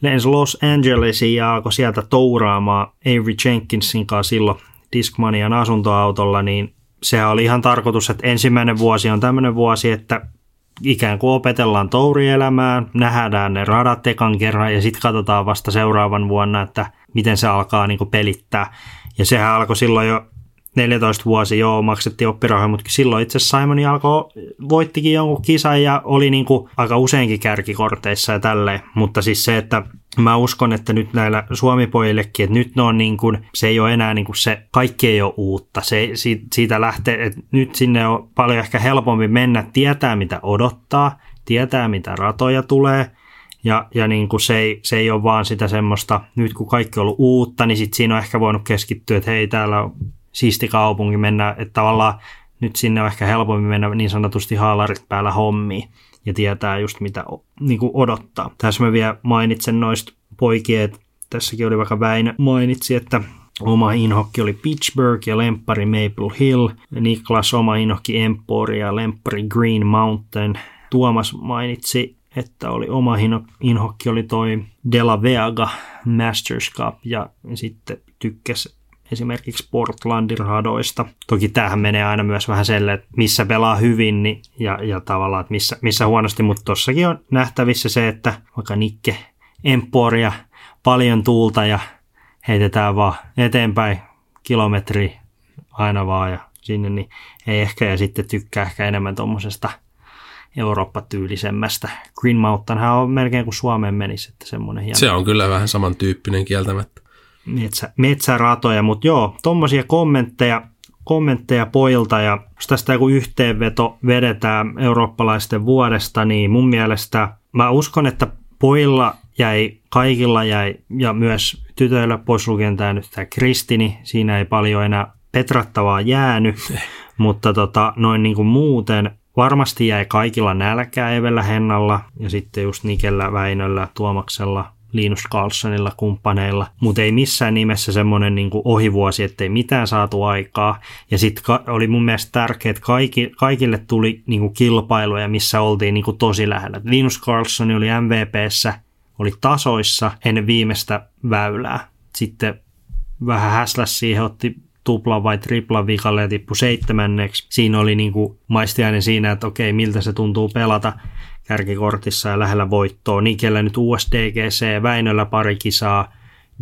lensi Los Angelesiin ja alkoi sieltä touraamaan Avery Jenkinsin kanssa silloin Discmanian asuntoautolla, niin sehän oli ihan tarkoitus, että ensimmäinen vuosi on tämmöinen vuosi, että ikään kuin opetellaan tourielämään, nähdään ne radat ekan kerran ja sitten katsotaan vasta seuraavan vuonna, että miten se alkaa niin pelittää. Ja sehän alkoi silloin jo 14 vuosi joo, maksettiin oppirahoja, mutta silloin itse asiassa Simon alkoi, voittikin jonkun kisan ja oli niin kuin aika useinkin kärkikorteissa ja tälleen. Mutta siis se, että mä uskon, että nyt näillä suomipojillekin, että nyt ne on niin kuin, se ei ole enää niin kuin se, kaikki ei ole uutta. Se, siitä lähtee, että nyt sinne on paljon ehkä helpompi mennä, tietää mitä odottaa, tietää mitä ratoja tulee, ja, ja niin kuin se, ei, se ei ole vaan sitä semmoista, nyt kun kaikki on ollut uutta, niin sitten siinä on ehkä voinut keskittyä, että hei täällä on siisti kaupunki mennä, että tavallaan nyt sinne on ehkä helpommin mennä niin sanotusti haalarit päällä hommiin ja tietää just mitä niin kuin odottaa. Tässä mä vielä mainitsen noista poikien, tässäkin oli vaikka Väinö mainitsi, että oma inhokki oli Pittsburgh ja lemppari Maple Hill. Niklas oma inhokki Empori ja lemppari Green Mountain. Tuomas mainitsi, että oli oma inhokki oli toi De La Vega Masters Cup ja sitten tykkäsi esimerkiksi Portlandin radoista. Toki tämähän menee aina myös vähän selle, että missä pelaa hyvin niin, ja, ja tavallaan, että missä, missä huonosti, mutta tossakin on nähtävissä se, että vaikka Nikke Emporia, paljon tuulta ja heitetään vaan eteenpäin kilometri aina vaan ja sinne, niin ei ehkä ja sitten tykkää ehkä enemmän tuommoisesta Eurooppa-tyylisemmästä. Green Mountainhan on melkein kuin Suomeen menisi, että semmoinen hieno. Se on kyllä vähän samantyyppinen kieltämättä metsä, metsäratoja, mutta joo, tuommoisia kommentteja, kommentteja poilta ja jos tästä joku yhteenveto vedetään eurooppalaisten vuodesta, niin mun mielestä mä uskon, että poilla jäi, kaikilla jäi ja myös tytöillä pois lukien tämä nyt tämä Kristini, siinä ei paljon enää petrattavaa jäänyt, [LAUGHS] mutta tota, noin niin kuin muuten varmasti jäi kaikilla nälkää Evellä Hennalla ja sitten just Nikellä, Väinöllä, Tuomaksella, Linus Carlsonilla kumppaneilla, mutta ei missään nimessä semmoinen niin ohivuosi, ettei mitään saatu aikaa. Ja sitten oli mun mielestä tärkeää, että kaikki, kaikille tuli niin kuin kilpailuja, missä oltiin niin kuin tosi lähellä. Linus Carlson oli MVPssä, oli tasoissa ennen viimeistä väylää. Sitten vähän häsläs siihen, otti tupla vai tripla vikalle ja tippui seitsemänneksi. Siinä oli niin kuin maistiainen siinä, että okei, miltä se tuntuu pelata kärkikortissa ja lähellä voittoa. Nikellä nyt USDGC, Väinöllä pari kisaa,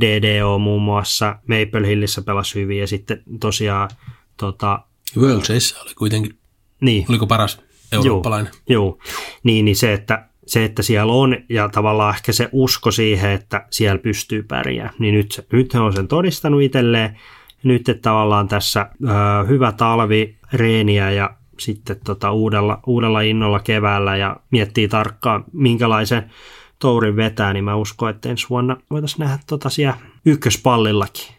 DDO muun muassa, Maple Hillissä pelasi hyvin ja sitten tosiaan tota, World Chase oli kuitenkin, niin. oliko paras eurooppalainen? Joo, joo. Niin, niin se, että se, että siellä on ja tavallaan ehkä se usko siihen, että siellä pystyy pärjäämään, niin nyt, nyt he on sen todistanut itselleen. Nyt että tavallaan tässä ö, hyvä talvi, reeniä ja sitten tota uudella, uudella innolla keväällä ja miettii tarkkaan, minkälaisen tourin vetää, niin mä uskon, että ensi vuonna voitaisiin nähdä tota siellä ykköspallillakin.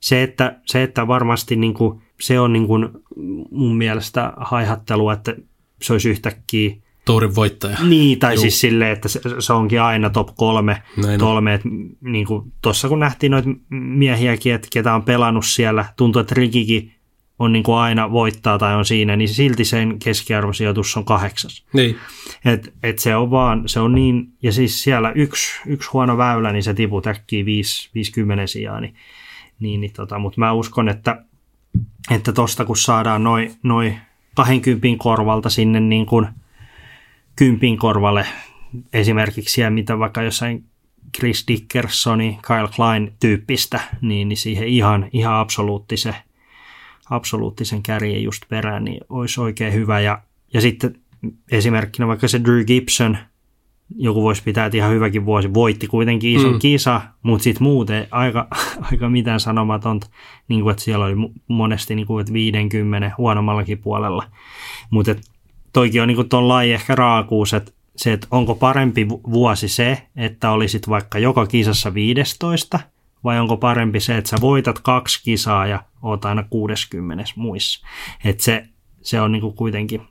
Se, että, se, että varmasti niin kuin, se on niin kuin mun mielestä haihattelu, että se olisi yhtäkkiä tourin voittaja. Niin, tai Juu. siis silleen, että se, se onkin aina top kolme. Näin kolme että niin kuin tuossa kun nähtiin noita miehiäkin, että ketä on pelannut siellä, tuntuu, että Rikikin on niin kuin aina voittaa tai on siinä, niin silti sen keskiarvosijoitus on kahdeksas. Niin. Et, et se on vaan, se on niin, ja siis siellä yksi, yksi huono väylä, niin se tiput äkkiä 50 sijaa, niin, niin, niin tota, mutta mä uskon, että että tosta kun saadaan noin noi 20 korvalta sinne niin kuin kympin korvalle esimerkiksi siellä, mitä vaikka jossain Chris Dickersoni, Kyle Klein tyyppistä, niin, niin siihen ihan, ihan absoluuttisen, absoluuttisen kärjen just perään, niin olisi oikein hyvä. Ja, ja sitten esimerkkinä vaikka se Drew Gibson, joku voisi pitää, että ihan hyväkin vuosi, voitti kuitenkin ison mm. kisa, mutta sitten muuten aika, [LAUGHS] aika mitään sanomatonta, niin kuin, että siellä oli monesti niin kuin, että 50 huonommallakin puolella. Mutta toikin on niin tuon laji ehkä raakuus, että se, että onko parempi vuosi se, että olisit vaikka joka kisassa 15, vai onko parempi se, että sä voitat kaksi kisaa ja oot aina 60 muissa. Että se, se on niin kuitenkin,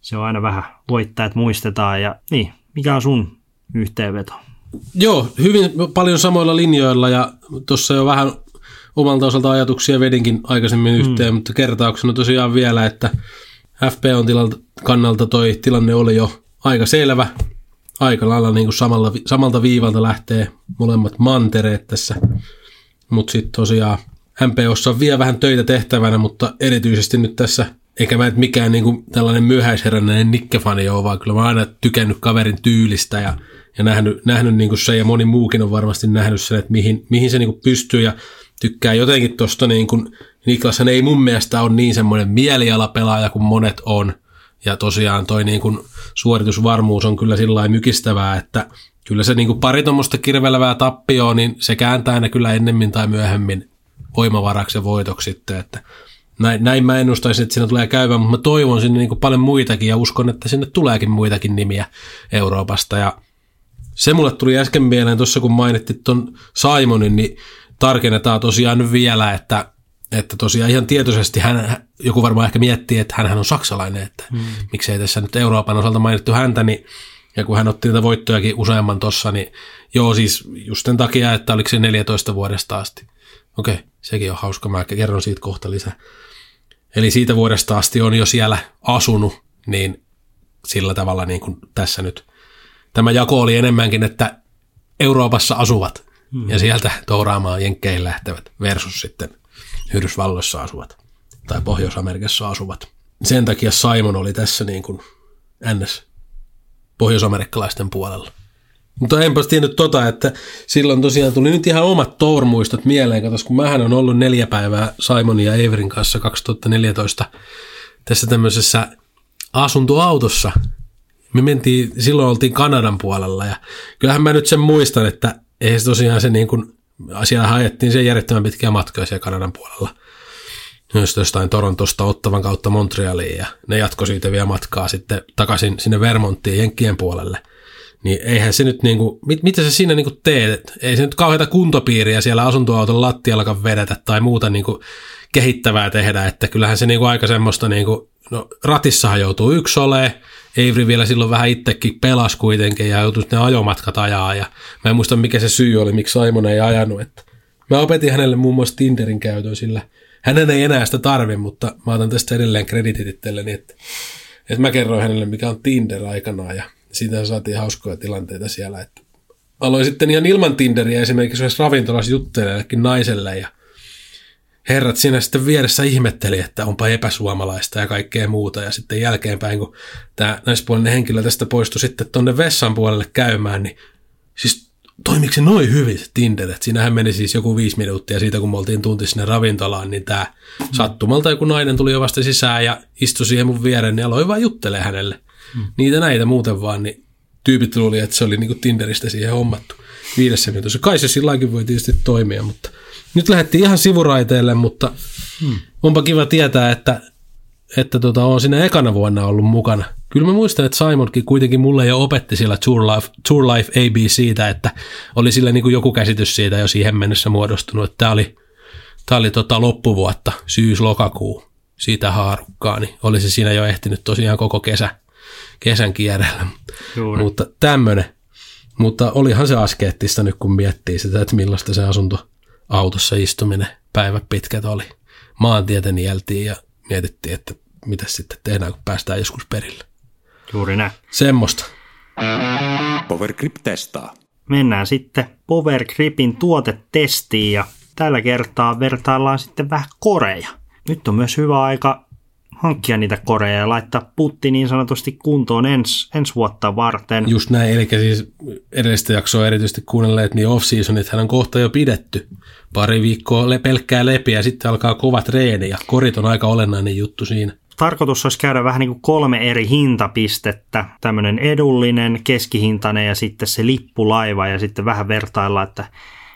se on aina vähän että muistetaan ja niin, mikä on sun yhteenveto? Joo, hyvin paljon samoilla linjoilla ja tuossa jo vähän omalta osalta ajatuksia vedinkin aikaisemmin yhteen, mm. mutta kertauksena tosiaan vielä, että FPOn tilalta, kannalta toi tilanne oli jo aika selvä. Aika lailla niin kuin samalla, samalta viivalta lähtee molemmat mantereet tässä. Mutta sitten tosiaan MPOssa on vielä vähän töitä tehtävänä, mutta erityisesti nyt tässä, eikä mä et mikään niin kuin tällainen myöhäisherännäinen nikkefani ole, vaan kyllä mä aina tykännyt kaverin tyylistä ja, ja nähnyt, nähnyt niin kuin se ja moni muukin on varmasti nähnyt sen, että mihin, mihin se niin kuin pystyy ja tykkää jotenkin tuosta niin kuin Niklashan ei mun mielestä ole niin semmoinen mielialapelaaja kuin monet on. Ja tosiaan toi niin kuin suoritusvarmuus on kyllä sillä mykistävää, että kyllä se niin kuin pari tuommoista kirvelevää tappioa, niin se kääntää ne kyllä ennemmin tai myöhemmin voimavaraksi ja voitoksi sitten, että näin, näin mä ennustaisin, että siinä tulee käyvä, mutta mä toivon sinne niin kuin paljon muitakin ja uskon, että sinne tuleekin muitakin nimiä Euroopasta. Ja se mulle tuli äsken mieleen tuossa, kun mainittiin tuon Simonin, niin tarkennetaan tosiaan vielä, että että tosiaan ihan tietoisesti hän, joku varmaan ehkä miettii, että hän on saksalainen, että hmm. miksei tässä nyt Euroopan osalta mainittu häntä, niin ja kun hän otti niitä voittojakin useamman tossa, niin joo siis just sen takia, että oliko se 14 vuodesta asti. Okei, sekin on hauska, mä kerron siitä kohta lisää. Eli siitä vuodesta asti on jo siellä asunut, niin sillä tavalla niin kuin tässä nyt. Tämä jako oli enemmänkin, että Euroopassa asuvat hmm. ja sieltä touraamaan jenkkeihin lähtevät versus sitten Yhdysvalloissa asuvat tai Pohjois-Amerikassa asuvat. Sen takia Simon oli tässä niin kuin NS pohjoisamerikkalaisten puolella. Mutta enpä tiennyt tota, että silloin tosiaan tuli nyt ihan omat tourmuistot mieleen. Katos, kun mähän on ollut neljä päivää Simonin ja Everin kanssa 2014 tässä tämmöisessä asuntoautossa. Me mentiin, silloin oltiin Kanadan puolella ja kyllähän mä nyt sen muistan, että ei se tosiaan se niin kuin siellä haettiin se järjettömän pitkiä matkoja siellä Kanadan puolella. Myös jostain Torontosta Ottavan kautta Montrealiin ja ne jatkoi siitä vielä matkaa sitten takaisin sinne Vermonttiin Jenkkien puolelle. Niin eihän se nyt niinku, mit, mitä sä siinä niinku teet? Ei se nyt kauheita kuntopiiriä siellä asuntoauton lattiallakaan vedetä tai muuta niinku kehittävää tehdä, että kyllähän se niinku aika semmoista niinku, no ratissahan joutuu yksi olemaan, Avery vielä silloin vähän itsekin pelas kuitenkin ja joutui ne ajomatkat ajaa ja mä en muista mikä se syy oli, miksi Simon ei ajanut. Että mä opetin hänelle muun muassa Tinderin käytön sillä hänen ei enää sitä tarvi, mutta mä otan tästä edelleen kreditit itselleni, että, että mä kerroin hänelle mikä on Tinder aikanaan ja siitä saatiin hauskoja tilanteita siellä, että aloin sitten ihan ilman Tinderiä esimerkiksi ravintolassa juttelemaan naiselle ja herrat siinä sitten vieressä ihmetteli, että onpa epäsuomalaista ja kaikkea muuta. Ja sitten jälkeenpäin, kun tämä naispuolinen henkilö tästä poistui sitten tuonne vessan puolelle käymään, niin siis toimiko se noin hyvin se Tinder, että siinähän meni siis joku viisi minuuttia siitä, kun me oltiin tunti sinne ravintolaan, niin tämä mm. sattumalta joku nainen tuli jo vasta sisään ja istui siihen mun viereen, niin aloin vaan juttelee hänelle. Mm. Niitä näitä muuten vaan, niin tyypit luuli, että se oli niinku Tinderistä siihen hommattu viidessä minuutissa. Kai se silläkin voi tietysti toimia, mutta nyt lähdettiin ihan sivuraiteille, mutta hmm. onpa kiva tietää, että, että tota, on siinä ekana vuonna ollut mukana. Kyllä mä muistan, että Simonkin kuitenkin mulle jo opetti sillä Tour Life, Tour Life AB siitä, että oli sillä niin kuin joku käsitys siitä jo siihen mennessä muodostunut, että tämä oli, tämä oli tota loppuvuotta, syys-lokakuu, siitä haarukkaa, niin olisi siinä jo ehtinyt tosiaan koko kesä, kesän kierrellä. Juuri. Mutta tämmöinen. Mutta olihan se askeettista nyt, kun miettii sitä, että millaista se asunto autossa istuminen päivä pitkät oli. Maantietä nieltiin ja mietittiin, että mitä sitten tehdään, kun päästään joskus perille. Juuri näin. Semmosta. Powergrip testaa. Mennään sitten Powergripin tuotetestiin ja tällä kertaa vertaillaan sitten vähän koreja. Nyt on myös hyvä aika hankkia niitä koreja ja laittaa putti niin sanotusti kuntoon ens, ensi vuotta varten. Just näin, eli siis edellistä jaksoa erityisesti kuunnelleet, niin off-seasonit on kohta jo pidetty. Pari viikkoa le- pelkkää lepiä ja sitten alkaa kovat treeni ja korit on aika olennainen juttu siinä. Tarkoitus olisi käydä vähän niin kuin kolme eri hintapistettä, tämmöinen edullinen, keskihintainen ja sitten se lippulaiva ja sitten vähän vertailla, että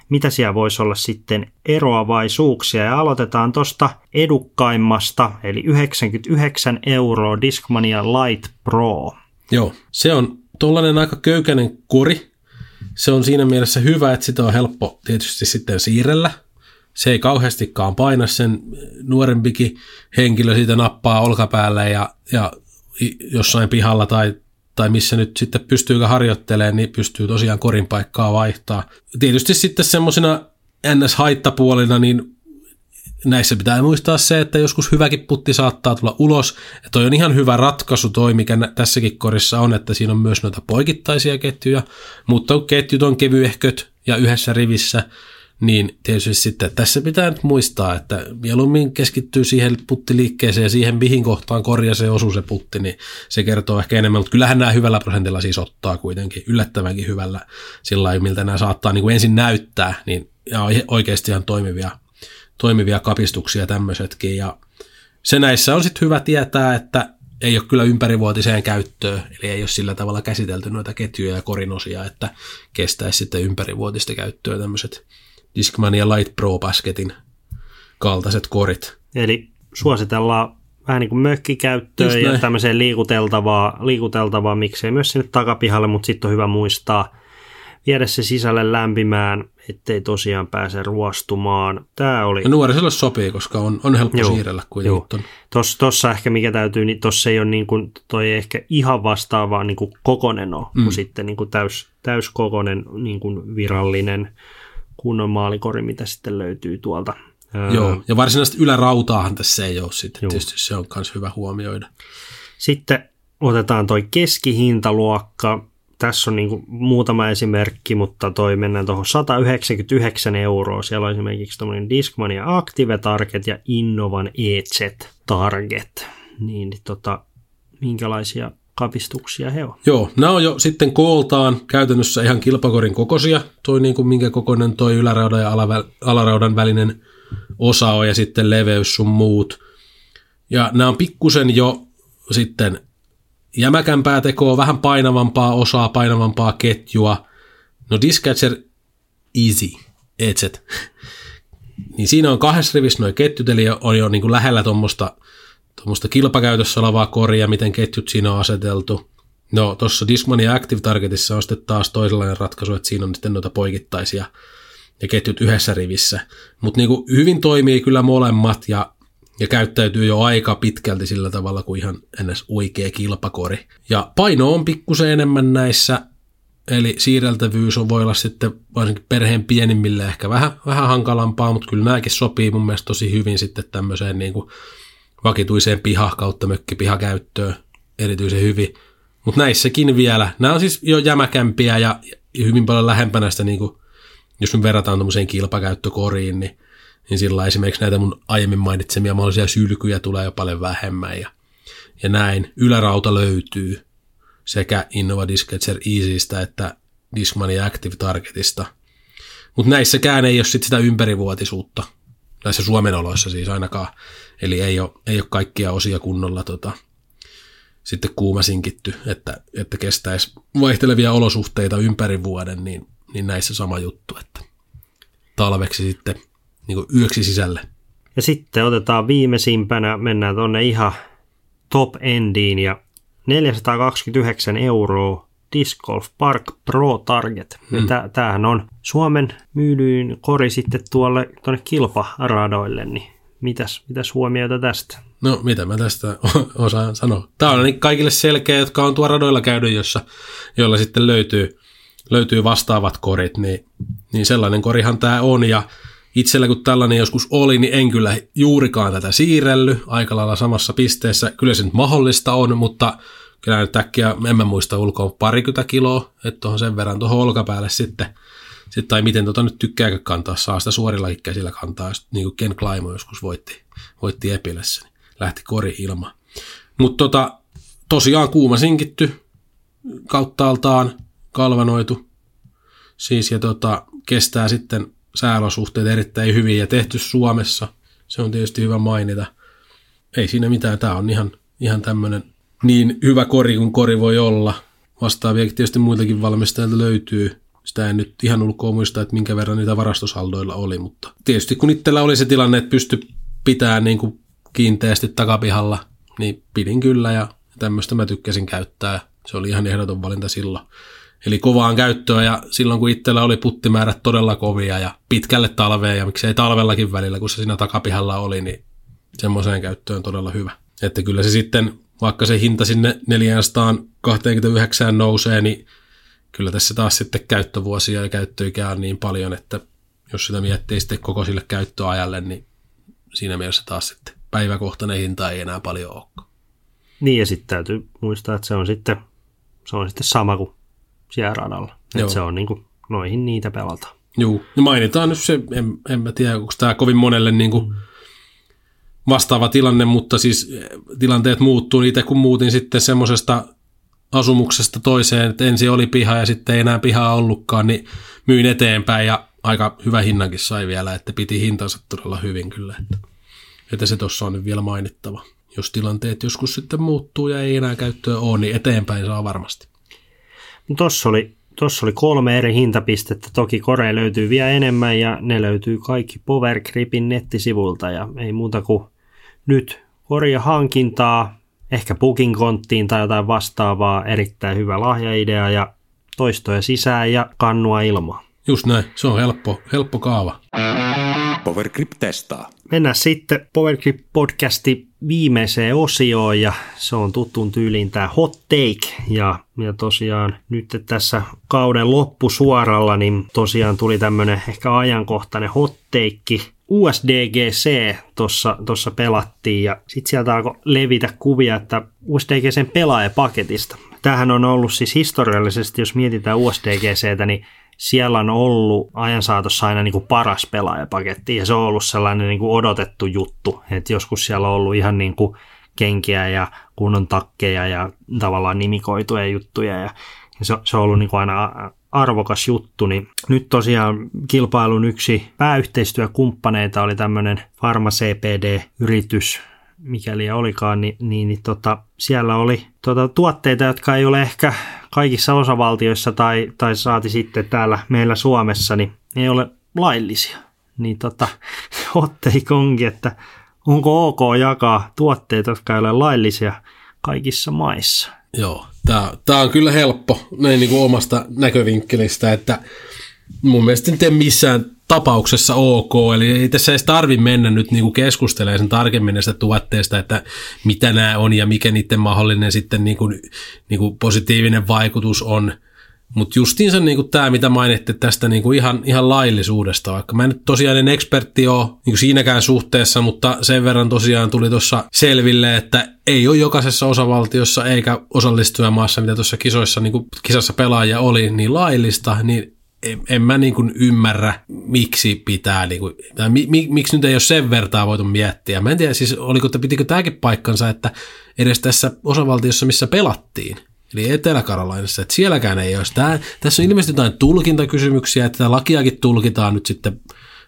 mitä siellä voisi olla sitten eroavaisuuksia. Ja aloitetaan tuosta edukkaimmasta, eli 99 euroa Discmania Light Pro. Joo, se on tuollainen aika köykäinen kuri. Se on siinä mielessä hyvä, että sitä on helppo tietysti sitten siirrellä. Se ei kauheastikaan paina sen nuorempikin henkilö siitä nappaa olkapäälle ja, ja jossain pihalla tai tai missä nyt sitten pystyykö harjoittelemaan, niin pystyy tosiaan korin paikkaa vaihtaa. Tietysti sitten semmoisena NS-haittapuolina, niin näissä pitää muistaa se, että joskus hyväkin putti saattaa tulla ulos. Ja toi on ihan hyvä ratkaisu toi, mikä tässäkin korissa on, että siinä on myös noita poikittaisia ketjuja, mutta ketjut on kevyehköt ja yhdessä rivissä, niin tietysti sitten tässä pitää nyt muistaa, että mieluummin keskittyy siihen puttiliikkeeseen ja siihen, mihin kohtaan korja se osuu se putti, niin se kertoo ehkä enemmän, mutta kyllähän nämä hyvällä prosentilla siis ottaa kuitenkin, yllättävänkin hyvällä sillä miltä nämä saattaa niin kuin ensin näyttää, niin ja oikeasti ihan toimivia, toimivia kapistuksia tämmöisetkin, ja se näissä on sitten hyvä tietää, että ei ole kyllä ympärivuotiseen käyttöön, eli ei ole sillä tavalla käsitelty noita ketjuja ja korinosia, että kestäisi sitten ympärivuotista käyttöä tämmöiset Discman ja Light Pro Basketin kaltaiset korit. Eli suositellaan vähän niin kuin mökkikäyttöön ja tämmöiseen liikuteltavaa, liikuteltavaa, miksei myös sinne takapihalle, mutta sitten on hyvä muistaa viedä se sisälle lämpimään, ettei tosiaan pääse ruostumaan. Tämä oli... Ja nuoriselle sopii, koska on, on helppo joo, siirrellä kuitenkin. Tuossa tossa ehkä mikä täytyy, niin tuossa ei ole niin kuin, toi ehkä ihan vastaava niin kuin kokonen ole, mm. kuin sitten niin kuin täys, täyskokonen niin kuin virallinen kunnon maalikori, mitä sitten löytyy tuolta. Joo, ja varsinaisesti ylärautaahan tässä ei ole sitten, Joo. tietysti se on myös hyvä huomioida. Sitten otetaan toi keskihintaluokka. Tässä on niin muutama esimerkki, mutta toi mennään tuohon 199 euroa. Siellä on esimerkiksi tuommoinen Discmania Active Target ja Innovan EZ Target. Niin, niin tota, minkälaisia kapistuksia he on. Joo, nämä on jo sitten kooltaan käytännössä ihan kilpakorin kokoisia, toi niin kuin minkä kokoinen toi yläraudan ja alaraudan välinen osa on ja sitten leveys sun muut. Ja nämä on pikkusen jo sitten jämäkämpää tekoa, vähän painavampaa osaa, painavampaa ketjua. No Discatcher Easy, etset. [LAUGHS] niin siinä on kahdessa rivissä noin ketjut, eli on jo niin kuin lähellä tuommoista tuommoista kilpakäytössä olevaa koria, miten ketjut siinä on aseteltu. No tuossa Discmania Active Targetissa on sitten taas toisenlainen ratkaisu, että siinä on sitten noita poikittaisia ja ketjut yhdessä rivissä. Mutta niin hyvin toimii kyllä molemmat ja, ja käyttäytyy jo aika pitkälti sillä tavalla kuin ihan ennäs oikea kilpakori. Ja paino on pikkusen enemmän näissä, eli siirreltävyys on voi olla sitten varsinkin perheen pienimmille ehkä vähän, vähän hankalampaa, mutta kyllä nämäkin sopii mun mielestä tosi hyvin sitten tämmöiseen niin kuin vakituiseen piha kautta mökkipihakäyttöön erityisen hyvin. Mutta näissäkin vielä, nämä on siis jo jämäkämpiä ja hyvin paljon lähempänä sitä, niin kuin, jos me verrataan tuommoiseen kilpakäyttökoriin, niin, niin sillä esimerkiksi näitä mun aiemmin mainitsemia mahdollisia sylkyjä tulee jo paljon vähemmän ja, ja näin. Ylärauta löytyy sekä Innova Disketcher Easystä että Discmania Active Targetista. Mutta näissäkään ei ole sit sitä ympärivuotisuutta, näissä Suomen oloissa siis ainakaan. Eli ei ole, ei ole kaikkia osia kunnolla tota, sitten kuumasinkitty, että, että kestäisi vaihtelevia olosuhteita ympäri vuoden, niin, niin näissä sama juttu, että talveksi sitten niin yöksi sisälle. Ja sitten otetaan viimeisimpänä, mennään tuonne ihan top endiin ja 429 euroa Disc Golf Park Pro Target. Hmm. tämähän on Suomen myydyin kori sitten tuolle tuonne kilparadoille, niin mitäs, mitäs huomioita tästä? No mitä mä tästä [LAUGHS] osaan sanoa. Tämä on kaikille selkeä, jotka on tuolla radoilla käynyt, jossa, jolla sitten löytyy, löytyy vastaavat korit, niin, niin sellainen korihan tämä on ja Itsellä kun tällainen joskus oli, niin en kyllä juurikaan tätä siirrelly aika lailla samassa pisteessä. Kyllä se nyt mahdollista on, mutta kyllä nyt äkkiä, en mä muista ulkoa parikymmentä kiloa, että tuohon sen verran tuohon olkapäälle sitten, sitten tai miten tota nyt tykkääkö kantaa, saa sitä suorillakin käsillä kantaa, niin kuin Ken Klaimo joskus voitti, voitti Epilässä, niin lähti kori ilma. Mutta tota, tosiaan kuuma sinkitty, kauttaaltaan kalvanoitu, siis ja tota, kestää sitten sääolosuhteet erittäin hyvin ja tehty Suomessa. Se on tietysti hyvä mainita. Ei siinä mitään, tämä on ihan, ihan tämmöinen niin hyvä kori kuin kori voi olla. Vastaavia tietysti muitakin valmistajilta löytyy. Sitä en nyt ihan ulkoa muista, että minkä verran niitä varastosaldoilla oli, mutta tietysti kun itsellä oli se tilanne, että pysty pitämään niin kuin kiinteästi takapihalla, niin pidin kyllä ja tämmöistä mä tykkäsin käyttää. Se oli ihan ehdoton valinta silloin. Eli kovaan käyttöä ja silloin kun itsellä oli puttimäärät todella kovia ja pitkälle talveen ja miksei talvellakin välillä, kun se siinä takapihalla oli, niin semmoiseen käyttöön todella hyvä. Että kyllä se sitten, vaikka se hinta sinne 429 nousee, niin kyllä tässä taas sitten käyttövuosia ja käyttöikää on niin paljon, että jos sitä miettii sitten koko sille käyttöajalle, niin siinä mielessä taas sitten päiväkohtainen hinta ei enää paljon ole. Niin ja sitten täytyy muistaa, että se on sitten, se on sitten sama kuin siellä radalla. Että se on niin kuin, noihin niitä pelata. Joo, ja mainitaan nyt se, en, en mä tiedä, onko tämä kovin monelle niin kuin vastaava tilanne, mutta siis eh, tilanteet muuttuu. Itse kun muutin sitten semmoisesta asumuksesta toiseen, että ensin oli piha ja sitten ei enää pihaa ollutkaan, niin myin eteenpäin ja aika hyvä hinnankin sai vielä, että piti hintansa todella hyvin kyllä. Että, että se tuossa on nyt vielä mainittava. Jos tilanteet joskus sitten muuttuu ja ei enää käyttöä ole, niin eteenpäin saa varmasti. Tuossa oli, tossa oli kolme eri hintapistettä. Toki Korea löytyy vielä enemmän ja ne löytyy kaikki Power Gripin nettisivulta ja ei muuta kuin nyt korja hankintaa, ehkä Booking-konttiin tai jotain vastaavaa, erittäin hyvä lahjaidea ja toistoja sisään ja kannua ilmaa. Just näin, se on helppo, helppo kaava. Powergrip testaa. Mennään sitten Powergrip podcasti viimeiseen osioon ja se on tuttuun tyyliin tämä hot take ja, ja tosiaan nyt tässä kauden loppusuoralla niin tosiaan tuli tämmöinen ehkä ajankohtainen hot take USDGC tuossa pelattiin ja sitten sieltä alkoi levitä kuvia, että USDGCn pelaajapaketista. Tämähän on ollut siis historiallisesti, jos mietitään USDGCtä, niin siellä on ollut ajan saatossa aina niin kuin paras pelaajapaketti ja se on ollut sellainen niin kuin odotettu juttu, että joskus siellä on ollut ihan niin kuin kenkiä ja kunnon takkeja ja tavallaan nimikoituja juttuja ja se, se on ollut niin kuin aina arvokas juttu, niin nyt tosiaan kilpailun yksi pääyhteistyökumppaneita oli tämmöinen Pharma CPD-yritys, mikäli olikaan, niin, niin, niin tota, siellä oli tota, tuotteita, jotka ei ole ehkä kaikissa osavaltioissa tai, tai saati sitten täällä meillä Suomessa, niin ei ole laillisia. Niin tota, [LAUGHS] otteik onkin, että onko ok jakaa tuotteita, jotka ei ole laillisia kaikissa maissa. Joo, tämä on kyllä helppo näin niin kuin omasta näkövinkkelistä, että mun mielestä nyt ei missään tapauksessa ok, eli ei tässä edes tarvi mennä nyt niin kuin keskustelemaan sen tarkemmin näistä tuotteista, että mitä nämä on ja mikä niiden mahdollinen sitten niin kuin, niin kuin positiivinen vaikutus on. Mutta justiinsa niin kuin tämä, mitä mainitte tästä niin kuin ihan, ihan laillisuudesta, vaikka mä en nyt tosiaan en ekspertti ole niin kuin siinäkään suhteessa, mutta sen verran tosiaan tuli tuossa selville, että ei ole jokaisessa osavaltiossa eikä osallistujamaassa, mitä tuossa kisoissa, niin kuin kisassa pelaaja oli, niin laillista, niin en, en mä niin kuin ymmärrä, miksi pitää, niin kuin, tai mi, mi, miksi nyt ei ole sen vertaa voitu miettiä. Mä en tiedä, siis oliko, että pitikö tämäkin paikkansa, että edes tässä osavaltiossa, missä pelattiin, eli Etelä-Karolainassa, että sielläkään ei olisi. Tää, tässä on ilmeisesti jotain tulkintakysymyksiä, että tämä lakiakin tulkitaan nyt sitten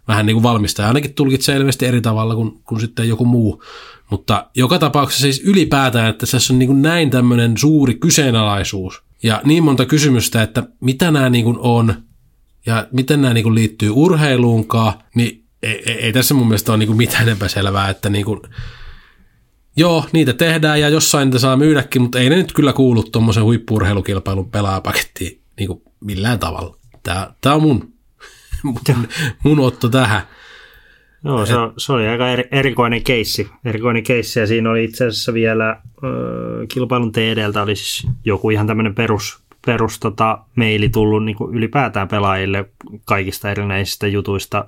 vähän niin kuin valmistaja ainakin tulkitsee ilmeisesti eri tavalla kuin, kuin sitten joku muu. Mutta joka tapauksessa siis ylipäätään, että tässä on niin kuin näin tämmöinen suuri kyseenalaisuus ja niin monta kysymystä, että mitä nämä niin kuin on ja miten nämä niin kuin liittyy urheiluunkaan, niin ei, ei, ei tässä mun mielestä ole niin kuin mitään epäselvää, että niin kuin, joo, niitä tehdään ja jossain niitä saa myydäkin, mutta ei ne nyt kyllä kuulu tuommoisen huippurheilukilpailun pelaajapakettiin niin kuin millään tavalla. Tämä, tämä on mun, [LAUGHS] mun, mun otto tähän. Joo, se, on, se oli aika eri, erikoinen keissi. Erikoinen keissi ja siinä oli itse asiassa vielä äh, kilpailun edeltä oli siis joku ihan tämmöinen perus, perus tota, maili tullut niin kuin ylipäätään pelaajille kaikista erinäisistä jutuista,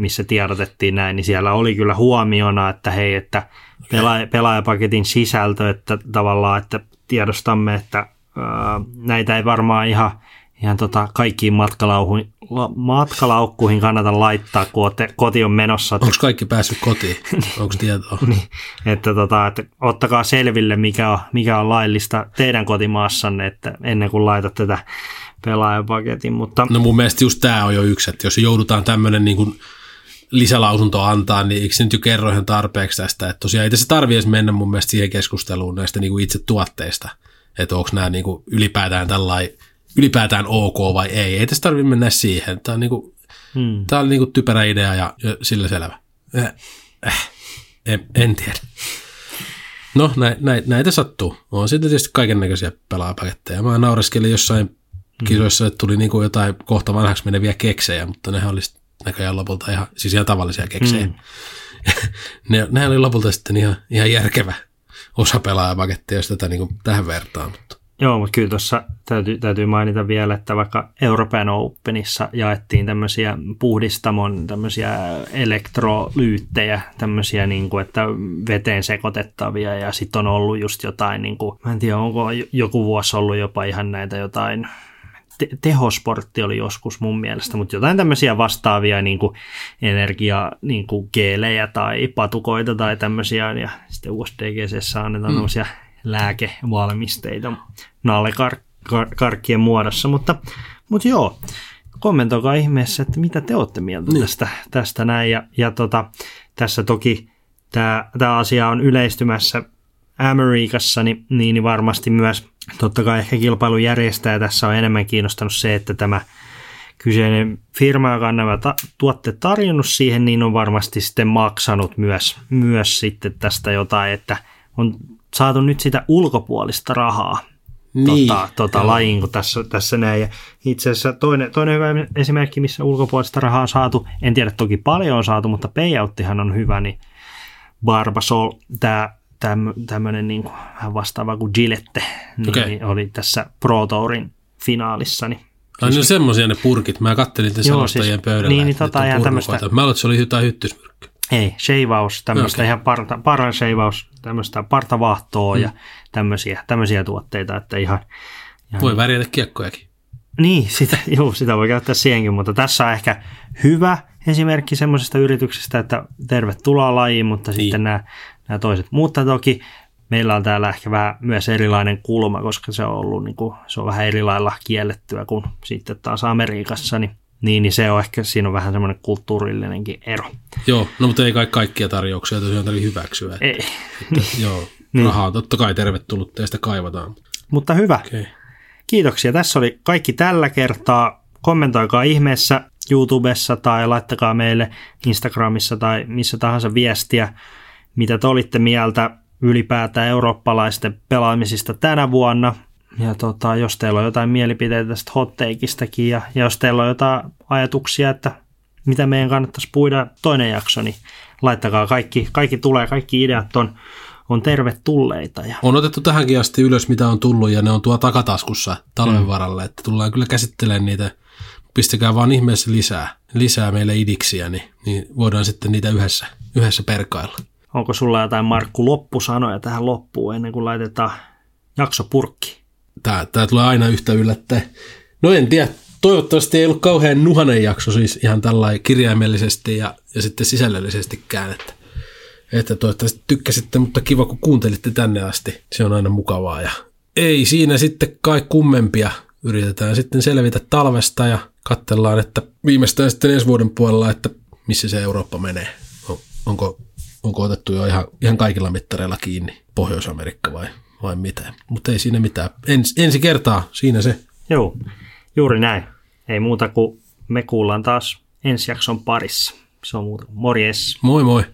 missä tiedotettiin näin, niin siellä oli kyllä huomiona, että hei, että pelaaja, pelaajapaketin sisältö, että tavallaan, että tiedostamme, että ää, näitä ei varmaan ihan ihan tota kaikkiin matkalaukuihin, matkalaukkuihin kannata laittaa, kun te, koti on menossa. Onko kaikki päässyt kotiin? [LAUGHS] Onko tietoa? [LAUGHS] niin, että, tota, että ottakaa selville, mikä on, mikä on laillista teidän kotimaassanne, että ennen kuin laitat tätä pelaajapaketin. Mutta... No mun mielestä just tämä on jo yksi, että jos joudutaan tämmöinen niin kuin lisälausunto antaa, niin eikö se nyt jo kerro ihan tarpeeksi tästä, että tosiaan ei tässä tarvitse edes mennä mun mielestä siihen keskusteluun näistä niin kuin itse tuotteista, että onko nämä niin kuin ylipäätään tällainen ylipäätään ok vai ei. Ei tässä tarvitse mennä siihen. Tämä on, niinku, hmm. tämä on niinku typerä idea ja, ja sillä selvä. Äh, äh, en, en tiedä. No, nä, nä, näitä sattuu. On sitten tietysti kaiken näköisiä pelaajapaketteja. Mä naureskelin jossain hmm. kisoissa, että tuli niinku jotain kohta vanhaksi meneviä keksejä, mutta nehän oli näköjään lopulta ihan, siis ihan tavallisia keksejä. Hmm. [LAUGHS] ne, nehän oli lopulta sitten ihan, ihan järkevä osa pelaajapakettia, jos tätä niinku tähän vertaan. Mutta. Joo, mutta kyllä tuossa täytyy, täytyy mainita vielä, että vaikka Euroopan Openissa jaettiin tämmöisiä puhdistamon tämmöisiä elektrolyyttejä, tämmöisiä niin kuin, että veteen sekoitettavia ja sitten on ollut just jotain, niin kuin, mä en tiedä onko joku vuosi ollut jopa ihan näitä jotain te- tehosportti oli joskus mun mielestä, mutta jotain tämmöisiä vastaavia niin kuin energia niin kuin geelejä tai patukoita tai tämmöisiä, ja sitten USDGC annetaan mm. tämmöisiä lääkevalmisteita nallekarkkien muodossa, mutta, mutta joo, kommentoikaa ihmeessä, että mitä te olette mieltä niin. tästä, tästä näin. Ja, ja tota, tässä toki tämä, tämä asia on yleistymässä Amerikassa, niin, niin varmasti myös totta kai ehkä kilpailujärjestäjä tässä on enemmän kiinnostanut se, että tämä kyseinen firma, joka on nämä ta- tuotteet tarjonnut siihen, niin on varmasti sitten maksanut myös, myös sitten tästä jotain, että on saatu nyt sitä ulkopuolista rahaa niin, tota, tota lajin kuin tässä, tässä näin. Ja itse asiassa toinen, toinen hyvä esimerkki, missä ulkopuolista rahaa on saatu, en tiedä toki paljon on saatu, mutta payouttihan on hyvä, niin Barbasol, tämä täm, tämmöinen niin kuin, vähän vastaava kuin Gillette, niin, okay. niin oli tässä Pro Tourin finaalissa. Niin Ai ne semmoisia ne purkit. Mä kattelin te selostajien siis, pöydällä. Niin, niin tota, ihan tämmöistä. Mä että se oli jotain hyttysmyrkkyä. Ei, sheivaus, tämmöistä okay. ihan parta, paran sheivaus, tämmöistä partavahtoa mm. ja tämmöisiä, tämmöisiä tuotteita, että ihan, ihan... Voi värjätä kiekkojakin. Niin, [LAUGHS] sitä, juu, sitä voi käyttää siihenkin, mutta tässä on ehkä hyvä esimerkki semmoisesta yrityksestä, että tervetuloa lajiin, mutta niin. sitten nämä, nämä toiset. Mutta toki meillä on täällä ehkä vähän myös erilainen kulma, koska se on ollut niin kuin, se on vähän eri lailla kiellettyä kuin sitten taas Amerikassa, niin niin, niin se on ehkä, siinä on vähän semmoinen kulttuurillinenkin ero. Joo, no mutta ei kai kaikkia tarjouksia tosiaan tarvitse hyväksyä. Että, ei. Että, [LAUGHS] joo, niin. rahaa on totta kai tervetullut ja sitä kaivataan. Mutta hyvä. Okay. Kiitoksia. Tässä oli kaikki tällä kertaa. Kommentoikaa ihmeessä YouTubessa tai laittakaa meille Instagramissa tai missä tahansa viestiä, mitä te olitte mieltä ylipäätään eurooppalaisten pelaamisista tänä vuonna – ja tota, jos teillä on jotain mielipiteitä tästä hotteikistäkin ja, ja jos teillä on jotain ajatuksia, että mitä meidän kannattaisi puida toinen jakso, niin laittakaa kaikki, kaikki tulee, kaikki ideat on, on tervetulleita. Ja... On otettu tähänkin asti ylös, mitä on tullut, ja ne on tuo takataskussa talven mm. varalle, että tullaan kyllä käsittelemään niitä. Pistäkää vaan ihmeessä lisää, lisää meille idiksiä, niin, niin voidaan sitten niitä yhdessä, yhdessä perkailla. Onko sulla jotain Markku loppusanoja tähän loppuun ennen kuin laitetaan jakso purkki? Tämä, tämä tulee aina yhtä yllättäen. No en tiedä, toivottavasti ei ollut kauhean nuhanen jakso siis ihan tällainen kirjaimellisesti ja, ja sitten sisällöllisestikään, että, että toivottavasti tykkäsitte, mutta kiva kun kuuntelitte tänne asti. Se on aina mukavaa ja ei siinä sitten kai kummempia. Yritetään sitten selvitä talvesta ja katsellaan, että viimeistään sitten ensi vuoden puolella, että missä se Eurooppa menee. On, onko, onko otettu jo ihan, ihan kaikilla mittareilla kiinni Pohjois-Amerikka vai, vai mitä. Mutta ei siinä mitään. Ens, ensi kertaa, siinä se. Joo, juuri näin. Ei muuta kuin me kuullaan taas ensi jakson parissa. Se on muuta. Morjes. Moi moi.